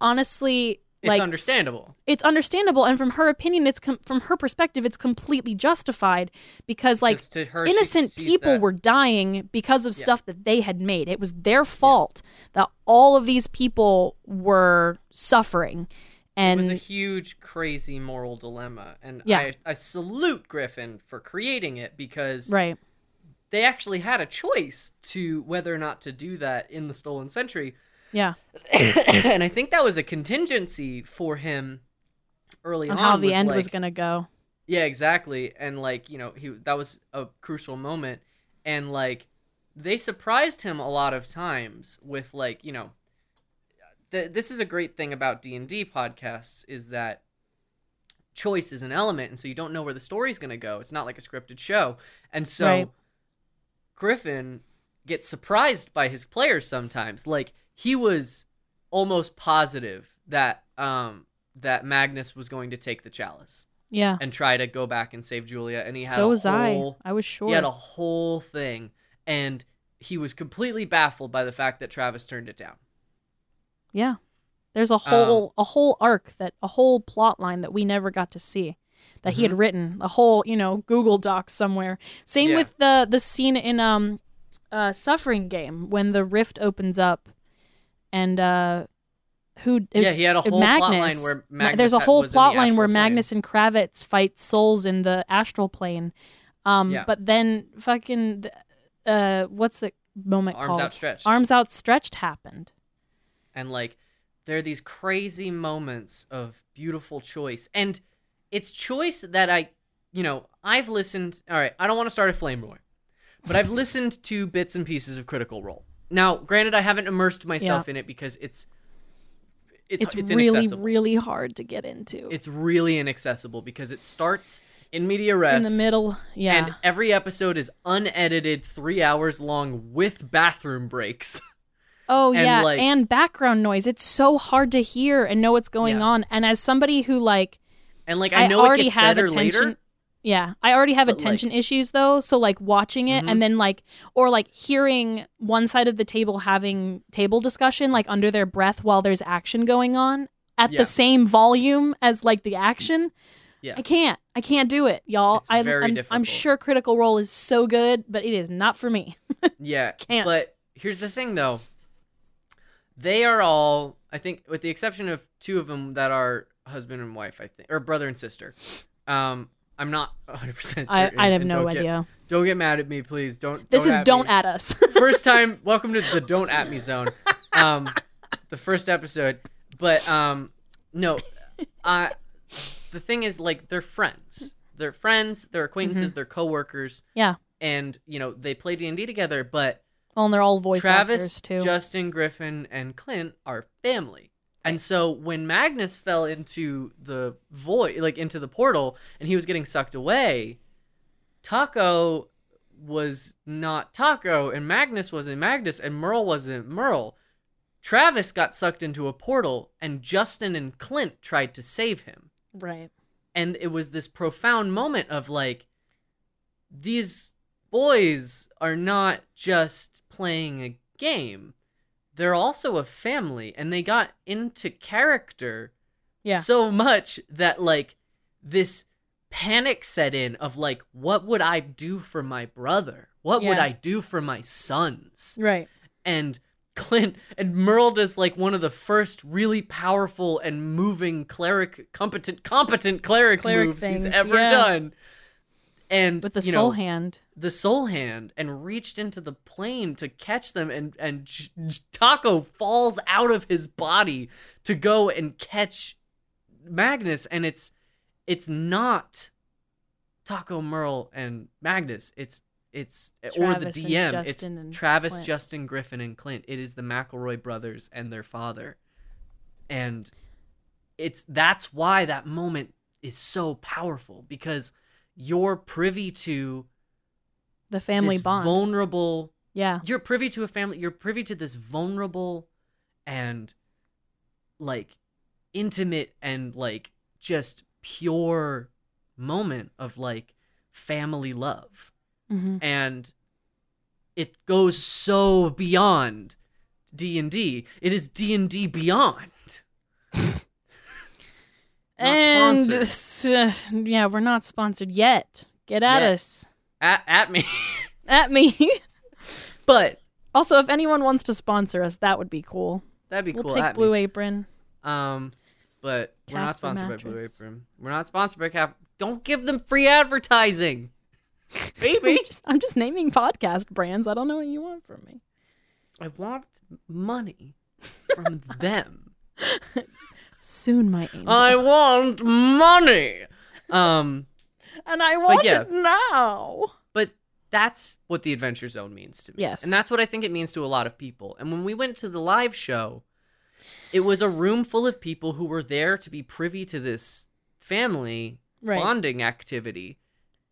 honestly, it's like understandable. it's understandable and from her opinion it's com- from her perspective it's completely justified because like her, innocent people that- were dying because of Yeah. stuff that they had made. It was their fault that all of these people were suffering. And it was a huge, crazy moral dilemma, and Yeah. I, I salute Griffin for creating it because right. they actually had a choice to whether or not to do that in the Stolen Century, Yeah. and I think that was a contingency for him early On on. how the end like, was going to go. Yeah, exactly. And like, you know, he that was a crucial moment and like they surprised him a lot of times with like, you know, th- this is a great thing about D&D podcasts is that choice is an element and so you don't know where the story's going to go. It's not like a scripted show. And so Right. Griffin gets surprised by his players sometimes. Like he was almost positive that um that Magnus was going to take the chalice Yeah. and try to go back and save Julia. And he had So a was whole, I. I was sure. He had a whole thing, and he was completely baffled by the fact that Travis turned it down. Yeah. There's Um, a whole a whole arc that a whole plot line that we never got to see that he had written a whole you know Google Doc somewhere. Same Mm-hmm. Yeah. with the the scene in um uh Suffering Game when the rift opens up and uh who yeah, he had a whole plot line where Magnus there's a whole plot line where plane. Magnus and Kravitz fight souls in the astral plane. Um Yeah. but then fucking uh what's the moment arms called? outstretched, Arms outstretched happened. And like there are these crazy moments of beautiful choice, and it's choice that I, you know, I've listened. All right, I don't want to start a flame war, but I've listened to bits and pieces of Critical Role. Now, granted, I haven't immersed myself in it because it's it's It's, it's really really hard to get into. it's really inaccessible because it starts in media res in the middle. Yeah. and every episode is unedited three hours long with bathroom breaks oh and, yeah, like- and background noise. It's so hard to hear and know what's going Yeah. on. And as somebody who like and like i know I, already have better attention. later Yeah, I already have But, like- attention issues though. So like watching it Mhm. and then like or like hearing one side of the table having table discussion like under their breath while there's action going on at Yeah. the same volume as like the action. yeah I can't. I can't do it, y'all. It's I, very I'm, I'm sure Critical Role is so good, but it is not for me. yeah Can't. but here's the thing though. They are all, I think, with the exception of two of them that are husband and wife, I think, or brother and sister. Um, I'm not 100 percent I. I have no don't get- idea. don't get mad at me, please. Don't. this is at don't me. at us. first time welcome to the don't at me zone um the first episode but um no uh the thing is like they're friends they're friends they're acquaintances they're coworkers yeah. and you know they play d&d together but Well, and they're all voice travis actors too. justin griffin and clint are family and so when magnus fell into the void like into the portal and he was getting sucked away Taako was not Taako, and Magnus wasn't Magnus, and Merle wasn't Merle. Travis got sucked into a portal, and Justin and Clint tried to save him. right. And it was this profound moment of like, these boys are not just playing a game, they're also a family, and they got into character Yeah. so much that like this panic set in of like what would i do for my brother what would i do for my sons Right. and clint and merle does like one of the first really powerful and moving cleric competent competent cleric, Cleric moves things, he's ever yeah. done and With the soul know, hand. the soul hand and reached into the plane to catch them and and J- J- Taako falls out of his body to go and catch magnus and it's it's not Taako merle and magnus it's it's or the Travis dm Justin it's travis Clint. justin griffin and clint it is the mcelroy brothers and their father and it's that's why that moment is so powerful because you're privy to The family bond. vulnerable yeah. you're privy to a family you're privy to this vulnerable and like intimate and like just pure moment of like family love hmm and it goes so beyond D&D it is D&D beyond Not And sponsored. uh, yeah, we're not sponsored yet. Get at Yet. us. at, at me At me. but also, if anyone wants to sponsor us, that would be cool. that'd be We'll cool take at me. Blue Apron. Um, but we're not Casper sponsored by Blue. Apron. We're not sponsored by Cap. Don't give them free advertising, baby. I'm just, I'm just naming podcast brands. I don't know what you want from me. I want money from them. Soon, my angel. I want money. Um, and I want yeah. it now. but that's what the Adventure Zone means to me. Yes. and that's what I think it means to a lot of people. And when we went to the live show, it was a room full of people who were there to be privy to this family Right. bonding activity.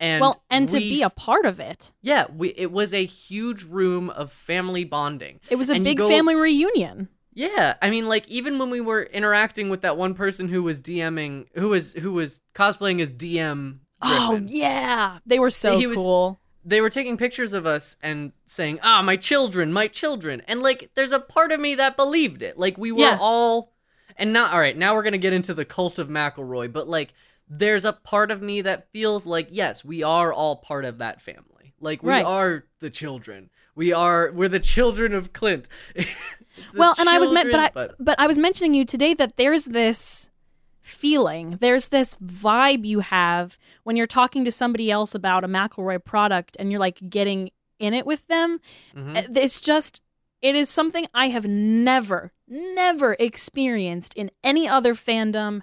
And well, and to be a part of it. Yeah, we, it was a huge room of family bonding. It was a And big go- family reunion. Yeah, I mean, like even when we were interacting with that one person who was DMing, who was who was cosplaying as DM. Oh yeah, they were so He was- cool. They were taking pictures of us and saying, "Ah, my children, my children," and like, there's a part of me that believed it. Like we were Yeah. all, and not all right. Now we're gonna get into the cult of McElroy, but like, there's a part of me that feels like yes, we are all part of that family. Like we Right. are the children. We are we're the children of Clint. Well, and I was meant, but I, but I was mentioning you today that there's this feeling, there's this vibe you have when you're talking to somebody else about a McElroy product, and you're like getting in it with them. Mhm. Uh, It's just, it is something I have never, never experienced in any other fandom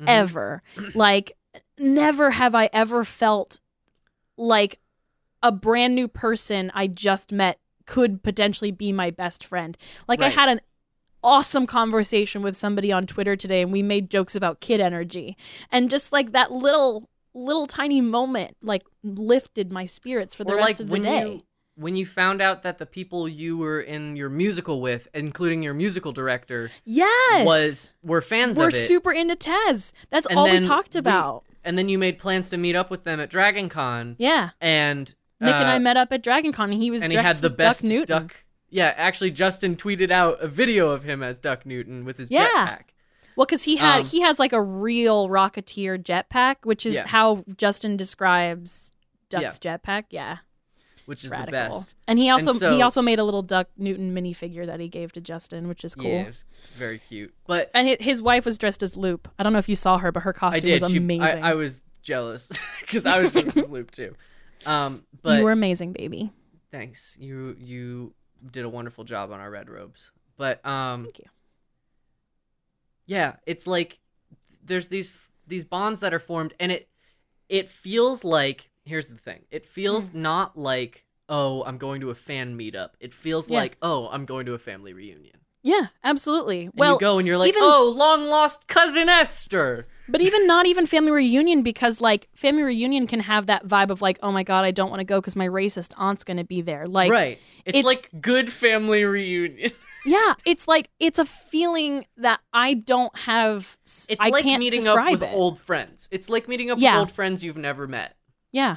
Mhm. ever. like, never have I ever felt like a brand new person I just met could potentially be my best friend. Like, I had an awesome conversation with somebody on Twitter today, and we made jokes about kid energy. And just like that little, little tiny moment, like, lifted my spirits for the or rest like of the when day. you when you found out that the people you were in your musical with, including your musical director, yes! was were fans We're of it, super into TAZ. That's And all we talked we- about. and then you made plans to meet up with them at Dragon Con, yeah. and Nick and uh, I met up at DragonCon, and he was and he had the best Duck Newton. duck. Yeah, actually, Justin tweeted out a video of him as Duck Newton with his Yeah. jetpack. Well, because he had Um, he has like a real Rocketeer jetpack, which is Yeah. how Justin describes Duck's jetpack. Yeah, which is Radical. the best. And he also so- he also made a little Duck Newton minifigure that he gave to Justin, which is cool. Yeah, very cute. But And his wife was dressed as Lup. I don't know if you saw her, but her costume was She, amazing. I, I was jealous because I was just as Lup too. Um, but you were amazing, baby. thanks. You you did a wonderful job on our red robes. But um, Thank you. yeah, it's like there's these these bonds that are formed, and it it feels like here's the thing. It feels not like oh I'm going to a fan meetup. It feels Yeah. like oh I'm going to a family reunion. Yeah, absolutely. And well, you go and you're like even- oh long lost cousin Esther. But even not even family reunion because like family reunion can have that vibe of like, oh my god, I don't want to go because my racist aunt's gonna be there. Like, right. It's, it's- like good family reunion. yeah, it's like it's a feeling that I don't have. It's I like can't meeting up with it. old friends. It's like meeting up Yeah. with old friends you've never met. Yeah,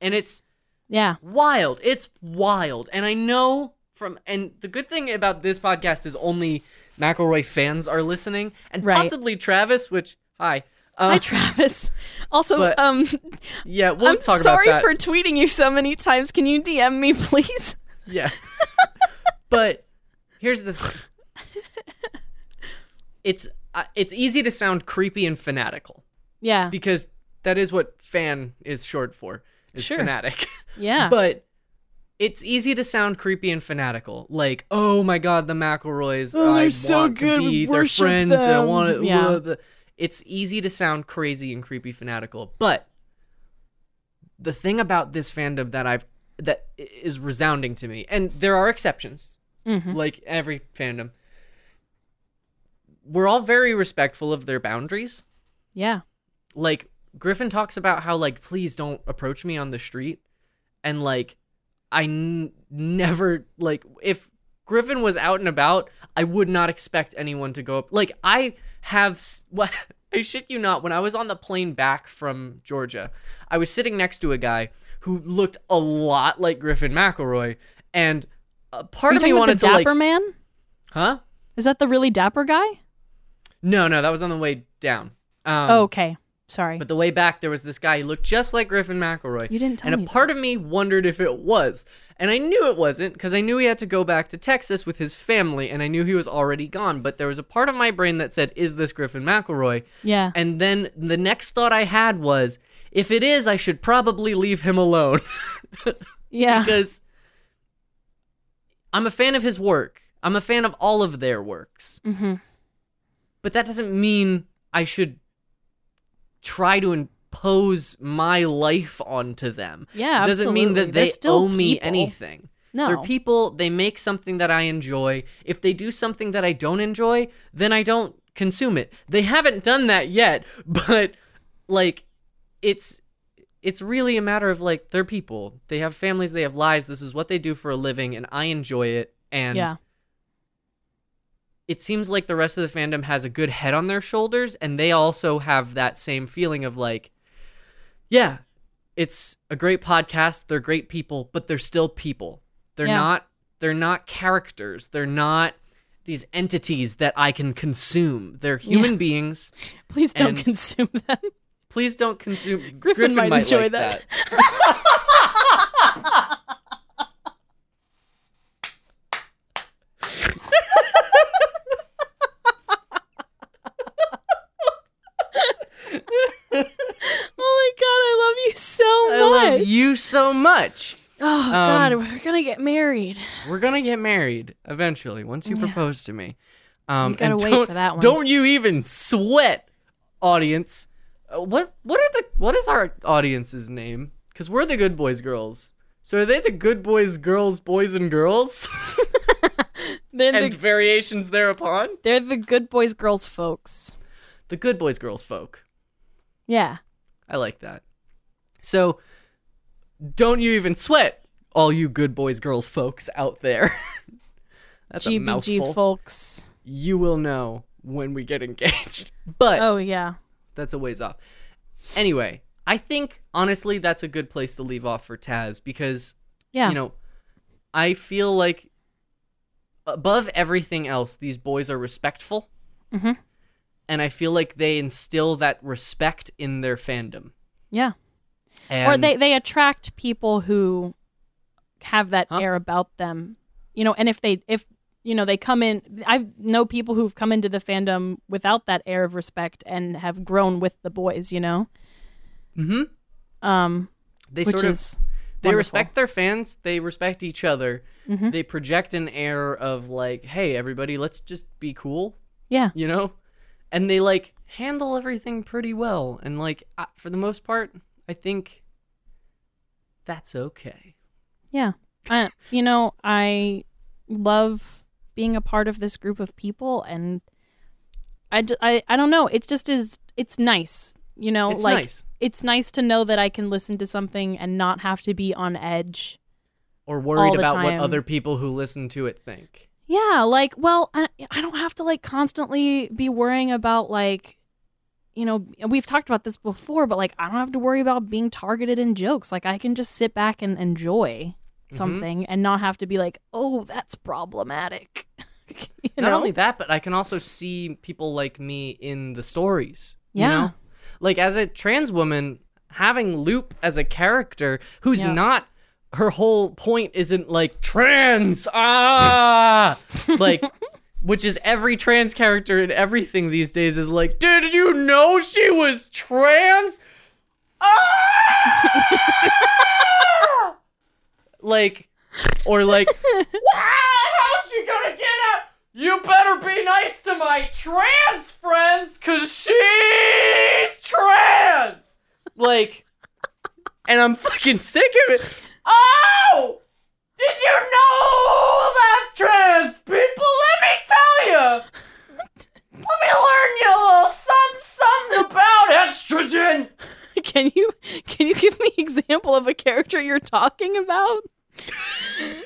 And it's yeah, wild. It's wild. And I know from and the good thing about this podcast is only McElroy fans are listening and Right. possibly Travis, which hi. Uh, Hi, Travis. Also, but um, yeah, we'll I'm talk sorry about that. for tweeting you so many times. Can you DM me, please? Yeah. but here's the thing. It's uh, it's easy to sound creepy and fanatical Yeah, because that is what fan is short for. Is Sure. fanatic. yeah, But it's easy to sound creepy and fanatical. Like, oh my god, the McElroys. Oh, they're I so good, To be their worship friends. And I want to. Yeah. It's easy to sound crazy and creepy fanatical. But the thing about this fandom that I've that is resounding to me, and there are exceptions, Mhm. like every fandom. We're all very respectful of their boundaries yeah, like Griffin talks about how like please don't approach me on the street and like I n- never like if Griffin was out and about I would not expect anyone to go up like I have what I shit you not when I was on the plane back from Georgia I was sitting next to a guy who looked a lot like Griffin McElroy and a part of me wanted the to like dapper man? huh Is that the really dapper guy? no no that was on the way down um, oh, okay, sorry. But the way back, there was this guy. He looked just like Griffin McElroy. You didn't tell And me a part of me wondered if it was. And I knew it wasn't because I knew he had to go back to Texas with his family, and I knew he was already gone. But there was a part of my brain that said, "Is this Griffin McElroy?" yeah, And then the next thought I had was, if it is, I should probably leave him alone yeah, because I'm a fan of his work. I'm a fan of all of their works. hmm But that doesn't mean I should try to impose my life onto them. yeah. It doesn't mean that they still owe me people. anything. No, They're people, they make something that I enjoy. If they do something that I don't enjoy, then I don't consume it. They haven't done that yet, but like it's it's really a matter of like they're people. They have families, they have lives. This is what they do for a living and I enjoy it and yeah, it seems like the rest of the fandom has a good head on their shoulders and they also have that same feeling of like yeah it's a great podcast they're great people but they're still people they're Yeah. not they're not characters they're not these entities that i can consume they're human Yeah. beings please don't consume them. please don't consume Griffin might enjoy like that. oh my god, I love you so much. i love you so much Oh god, Um, we're gonna get married. We're gonna get married eventually once you Yeah. propose to me. Um, You gotta and wait don't- for that one. Don't you even sweat, audience. Uh, what what are the what is our audience's name? Because we're the good boys girls. So are they the good boys girls boys and girls They're and the, variations thereupon? they're the good boys, girls, folks. The good boys girls folk. Yeah. I like that. So don't you even sweat, all you good boys girls folks out there. That's a GBG mouthful. folks. you will know when we get engaged. But Oh yeah. that's a ways off. Anyway, I think honestly that's a good place to leave off for Taz because Yeah. you know, I feel like above everything else, these boys are respectful. Mhm. And I feel like they instill that respect in their fandom. yeah. And or they they attract people who have that Huh? air about them. You know, and if they if you know they come in I know people who've come into the fandom without that air of respect and have grown with the boys, you know. Mm-hmm. Um They sort of they wonderful. respect their fans. They respect each other. Mhm. They project an air of like, hey, everybody, let's just be cool. Yeah. you know and they like handle everything pretty well and like for the most part i think that's okay Yeah. I, you know, I love being a part of this group of people and I, I, I don't know. It just is, it's nice. You know, it's like nice it's nice to know that I can listen to something and not have to be on edge. or worried about what other people who listen to it think Yeah, like, well, I, I don't have to like constantly be worrying about like, you know, we've talked about this before, but like, I don't have to worry about being targeted in jokes. Like, I can just sit back and enjoy Mm-hmm. something and not have to be like, oh, that's problematic. you not know? only that but i can also see people like me in the stories you Yeah. know like as a trans woman having Lup as a character who's Yeah. not her whole point isn't like trans ah! Like which is every trans character in everything these days is like did you know she was trans? Ah! like or like how's she gonna get out you better be nice to my trans friends cause she's trans! Like and i'm fucking sick of it oh did you know about trans people let me tell you let me learn you a little something something about estrogen can you can you give me example of a character you're talking about?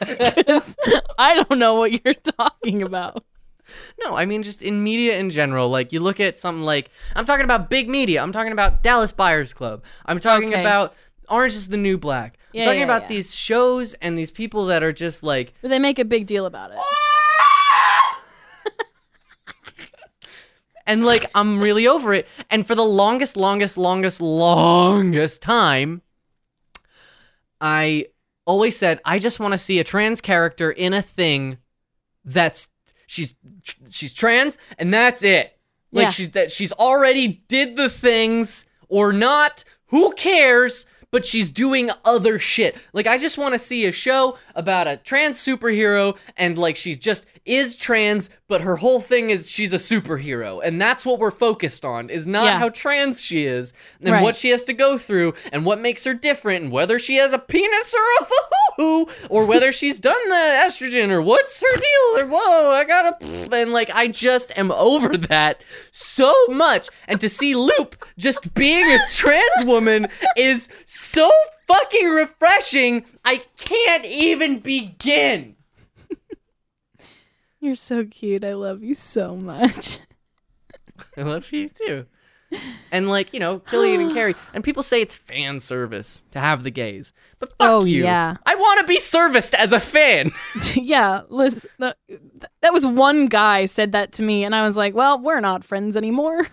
Because I don't know what you're talking about. No, I mean just in media in general. Like you look at something like I'm talking about big media. I'm talking about Dallas Buyers Club. I'm talking Okay. about Orange is the New Black. I'm Yeah, talking yeah, about yeah. these shows and these people that are just like But they make a big deal about it. and like I'm really over it. And for the longest, longest, longest, longest time, I always said I just want to see a trans character in a thing that's she's she's trans and that's it. Like Yeah. she's that she's already did the things or not. Who cares? But she's doing other shit. Like I just want to see a show about a trans superhero and like she's just is trans, but her whole thing is she's a superhero, and that's what we're focused on. Is not Yeah. how trans she is and Right. what she has to go through and what makes her different and whether she has a penis or a hoo or whether she's done the estrogen or what's her deal or whoa I gotta and like I just am over that so much and to see Lup just being a trans woman is so fucking refreshing I can't even begin. You're so cute. I love you so much. I love you too. And like, you know, Killian and Carey. And people say it's fan service to have the gays. But fuck Oh, you. yeah. I want to be serviced as a fan. yeah, listen, the, that was one guy said that to me, and I was like, well, we're not friends anymore.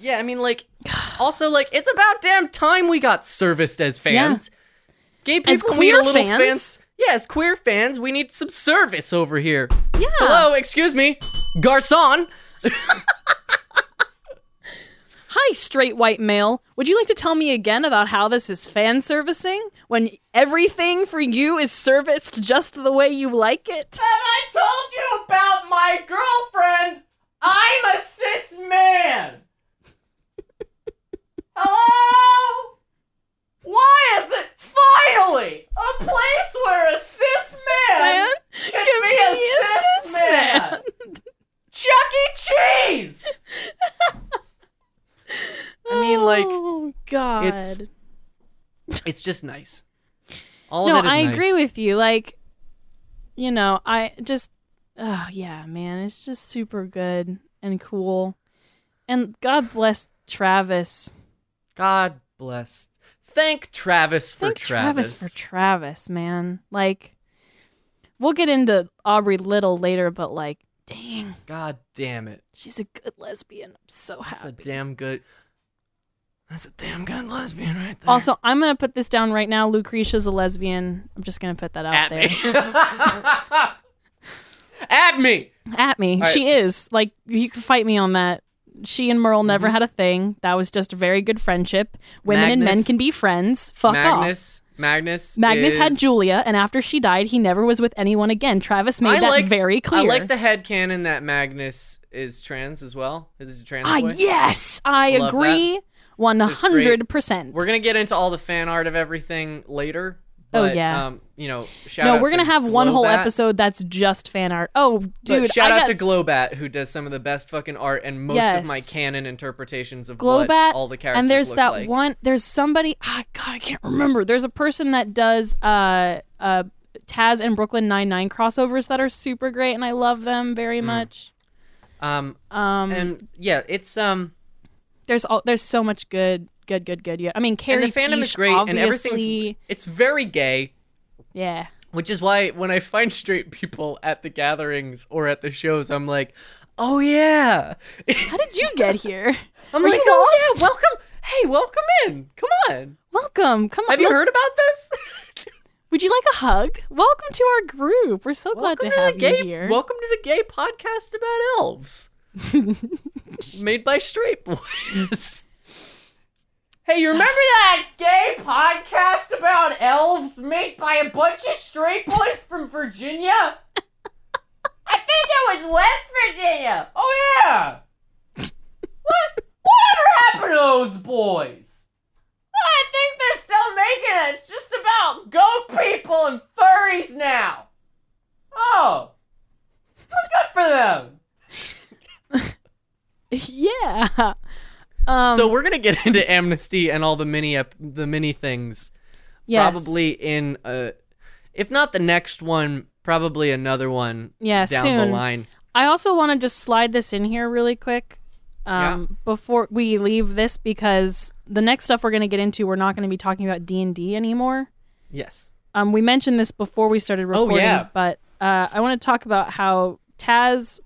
yeah, I mean like also like it's about damn time we got serviced as fans. Gay people As queer little fans? Yeah, as queer fans, we need some service over here. Yeah. Hello, excuse me. Garcon. Hi, straight white male. Would you like to tell me again about how this is fan servicing when everything for you is serviced just the way you like it? Have I told you about my girlfriend? I'm a cis man. Hello? Why is it finally a place where a cis man, Man, can can be a be a cis, cis man? man. Chuck E. Cheese. I mean, like, oh God. it's- it's just nice. All no, of it is I nice. agree with you. Like, you know, I just, oh yeah, man, it's just super good and cool. And God bless Travis. God bless. Thank Travis for Thank Travis. Travis for Travis, man. Like, we'll get into Aubrey Little later, but like, dang, God damn it. she's a good lesbian. I'm so happy. That's a damn good. That's a damn good lesbian right there. Also, I'm gonna put this down right now. Lucretia's a lesbian. I'm just gonna put that out at there. me. at me. At me. right. She is. Like you can fight me on that. She and Merle never Mm-hmm. had a thing. That was just a very good friendship. Women and men can be friends. Fuck off. Magnus. Magnus. Magnus had Julia, and after she died, he never was with anyone again. Travis made I that like- very clear. I like the head canon that Magnus is trans as well. This is a trans Ah, boy. yes, I Love agree. One hundred percent. We're gonna get into all the fan art of everything later. Oh, yeah. Um, you know, shout No, we're gonna to have one whole episode that's just fan art. Oh, But dude, shout I out got to Glowbat who does some of the best fucking art and most of my canon interpretations of Glowbat, all the characters and there's that like. one. There's somebody. Ah, God, I can't remember. There's a person that does uh uh Taz and Brooklyn Nine Nine crossovers that are super great, and I love them very Hmm. much. Um, Um, and yeah, it's um, there's all there's so much good, good, good, good. Yeah, I mean, and Carrie the fandom is great, and everything's it's very gay. yeah. Which is why when I find straight people at the gatherings or at the shows, I'm like, oh yeah. How did you get here? I'm Are like, oh yeah, welcome. Hey, welcome in. Come on. Welcome. Come on. Have you let's- heard about this? Would you like a hug? Welcome to our group. We're so glad welcome to have gay, you here. Welcome to the gay podcast about elves. Made by straight boys. Hey, you remember that gay podcast about elves made by a bunch of straight boys from Virginia? I think it was West Virginia. Oh yeah. what? Whatever happened to those boys? I think they're still making it. It's just about goat people and furries now. Oh. Well, good for them. yeah. Um, so we're gonna get into amnesty and all the mini ep- the mini things yes. probably in uh if not the next one probably another one Yeah, down soon. the line I also want to just slide this in here really quick um, before we leave this because the next stuff we're going to get into, we're not going to be talking about D and D anymore. yes Um, we mentioned this before we started recording, Oh, yeah. but uh, I want to talk about how Taz,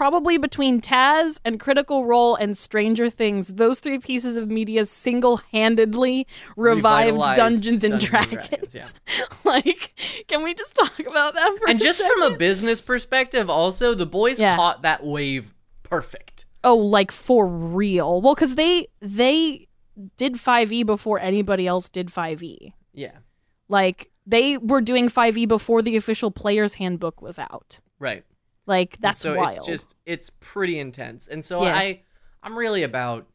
probably between Taz and Critical Role and Stranger Things, those three pieces of media single-handedly revived Dungeons and Dungeons and Dragons. Dragons, like, can we just talk about that for and just from a business perspective also the boys Yeah. caught that wave perfect Oh, like for real? Well, because they they did 5e before anybody else did 5e. yeah Like they were doing 5e before the official player's handbook was out. right Like that's so wild. it's just it's pretty intense and so Yeah. i i'm really about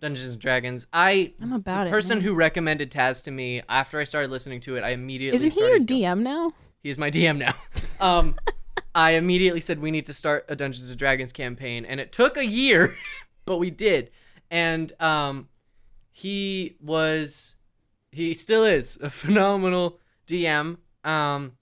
dungeons and dragons i I'm about the it. person man. who recommended taz to me after i started listening to it i immediately isn't he your DM now? He's my DM now. Um, I immediately said we need to start a Dungeons and Dragons campaign, and it took a year, but we did. And um, he was, he still is a phenomenal DM. Um,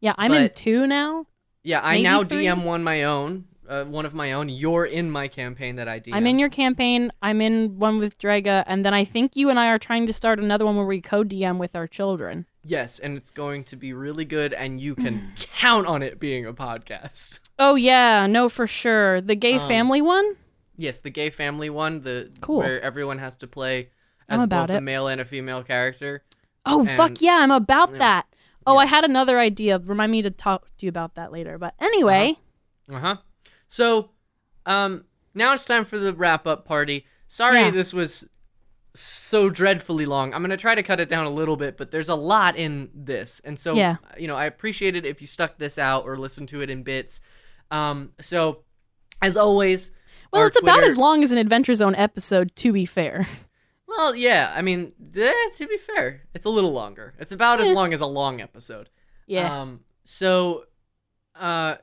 Yeah, I'm in two now. Yeah, I Maybe now three? DM one my own, uh, one of my own. You're in my campaign that I DM. I'm in your campaign. I'm in one with Draga, and then I think you and I are trying to start another one where we co-DM with our children. Yes, and it's going to be really good, and you can count on it being a podcast. Oh yeah, no for sure. The gay Um, family one. Yes, the gay family one, the Cool. where everyone has to play as both a male and a female character. Oh and- fuck yeah, I'm about yeah. that. Oh, Yeah. I had another idea. Remind me to talk to you about that later. But anyway, Uh huh. So, um, now it's time for the wrap up party. Sorry, Yeah. this was so dreadfully long. I'm gonna try to cut it down a little bit, but there's a lot in this, and so Yeah. you know, I appreciate it if you stuck this out or listened to it in bits. Um, so as always, well, it's about as long as an Adventure Zone episode. To be fair, Well, yeah. I mean, eh, to be fair, it's a little longer. It's about as Eh. long as a long episode. yeah, Um, so, uh,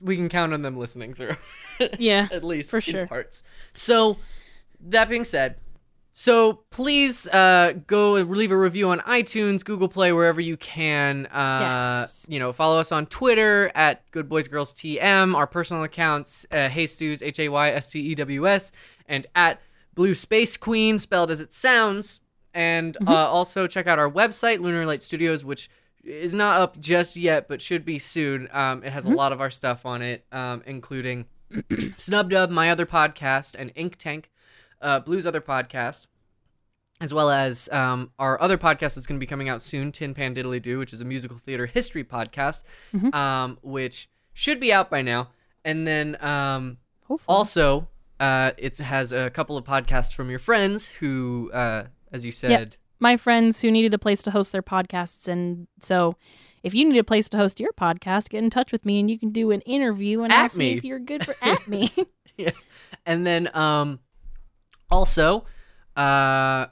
we can count on them listening through. yeah. at least for in sure. parts. So that being said, so please uh, go leave a review on iTunes, Google Play, wherever you can. Uh, Yes. You know, follow us on Twitter at Good Boys Girls TM. Our personal accounts, uh, Hey Stews, H A Y S T E W S, and at Blue Space Queen, spelled as it sounds. And Mm-hmm. uh, also check out our website, Lunar Light Studios, which is not up just yet, but should be soon. Um, it has Mm-hmm. a lot of our stuff on it, um, including Snub Dub, my other podcast, and Ink Tank, uh, Blue's other podcast. as well as um, our other podcast that's going to be coming out soon, Tin Pan Diddly Doo, which is a musical theater history podcast, Mhm. um, which should be out by now. And then um, also, uh, it has a couple of podcasts from your friends who, uh, as you said, my friends who needed a place to host their podcasts. And so if you need a place to host your podcast, get in touch with me and you can do an interview and At I'll me. if you're good for at me. yeah, and then um, also, uh,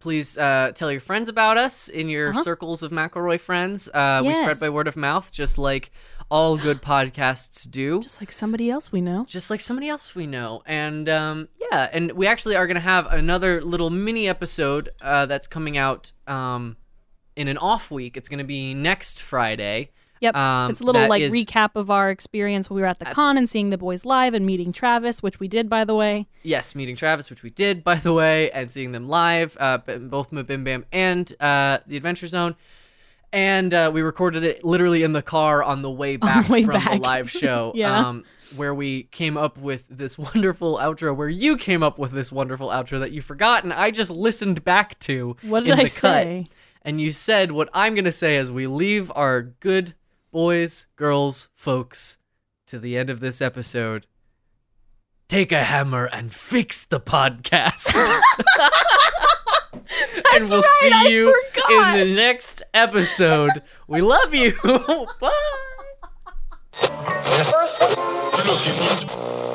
please uh, tell your friends about us in your Uh-huh. circles of McElroy friends. Uh, We spread by word of mouth, just like all good podcasts do. Just like somebody else we know. just like somebody else we know. And um, yeah, and we actually are going to have another little mini episode uh, that's coming out um, in an off week. It's going to be next Friday. Yep. Um, it's a little like is- recap of our experience when we were at the con and seeing the boys live and meeting Travis, which we did, by the way. Yes, meeting Travis, which we did, by the way, and seeing them live, uh, both MBMBaM and uh, the Adventure Zone. And uh, we recorded it literally in the car on the way back way from the live show. Yeah. Um, where we came up with this wonderful outro, where you came up with this wonderful outro that you forgot, and I just listened back to. What did I the cut. say? And you said what I'm going to say as we leave our good boys, girls, folks to the end of this episode. Take a hammer and fix the podcast. and we'll right, see I you forgot. in the next episode. we love you. Bye. First one.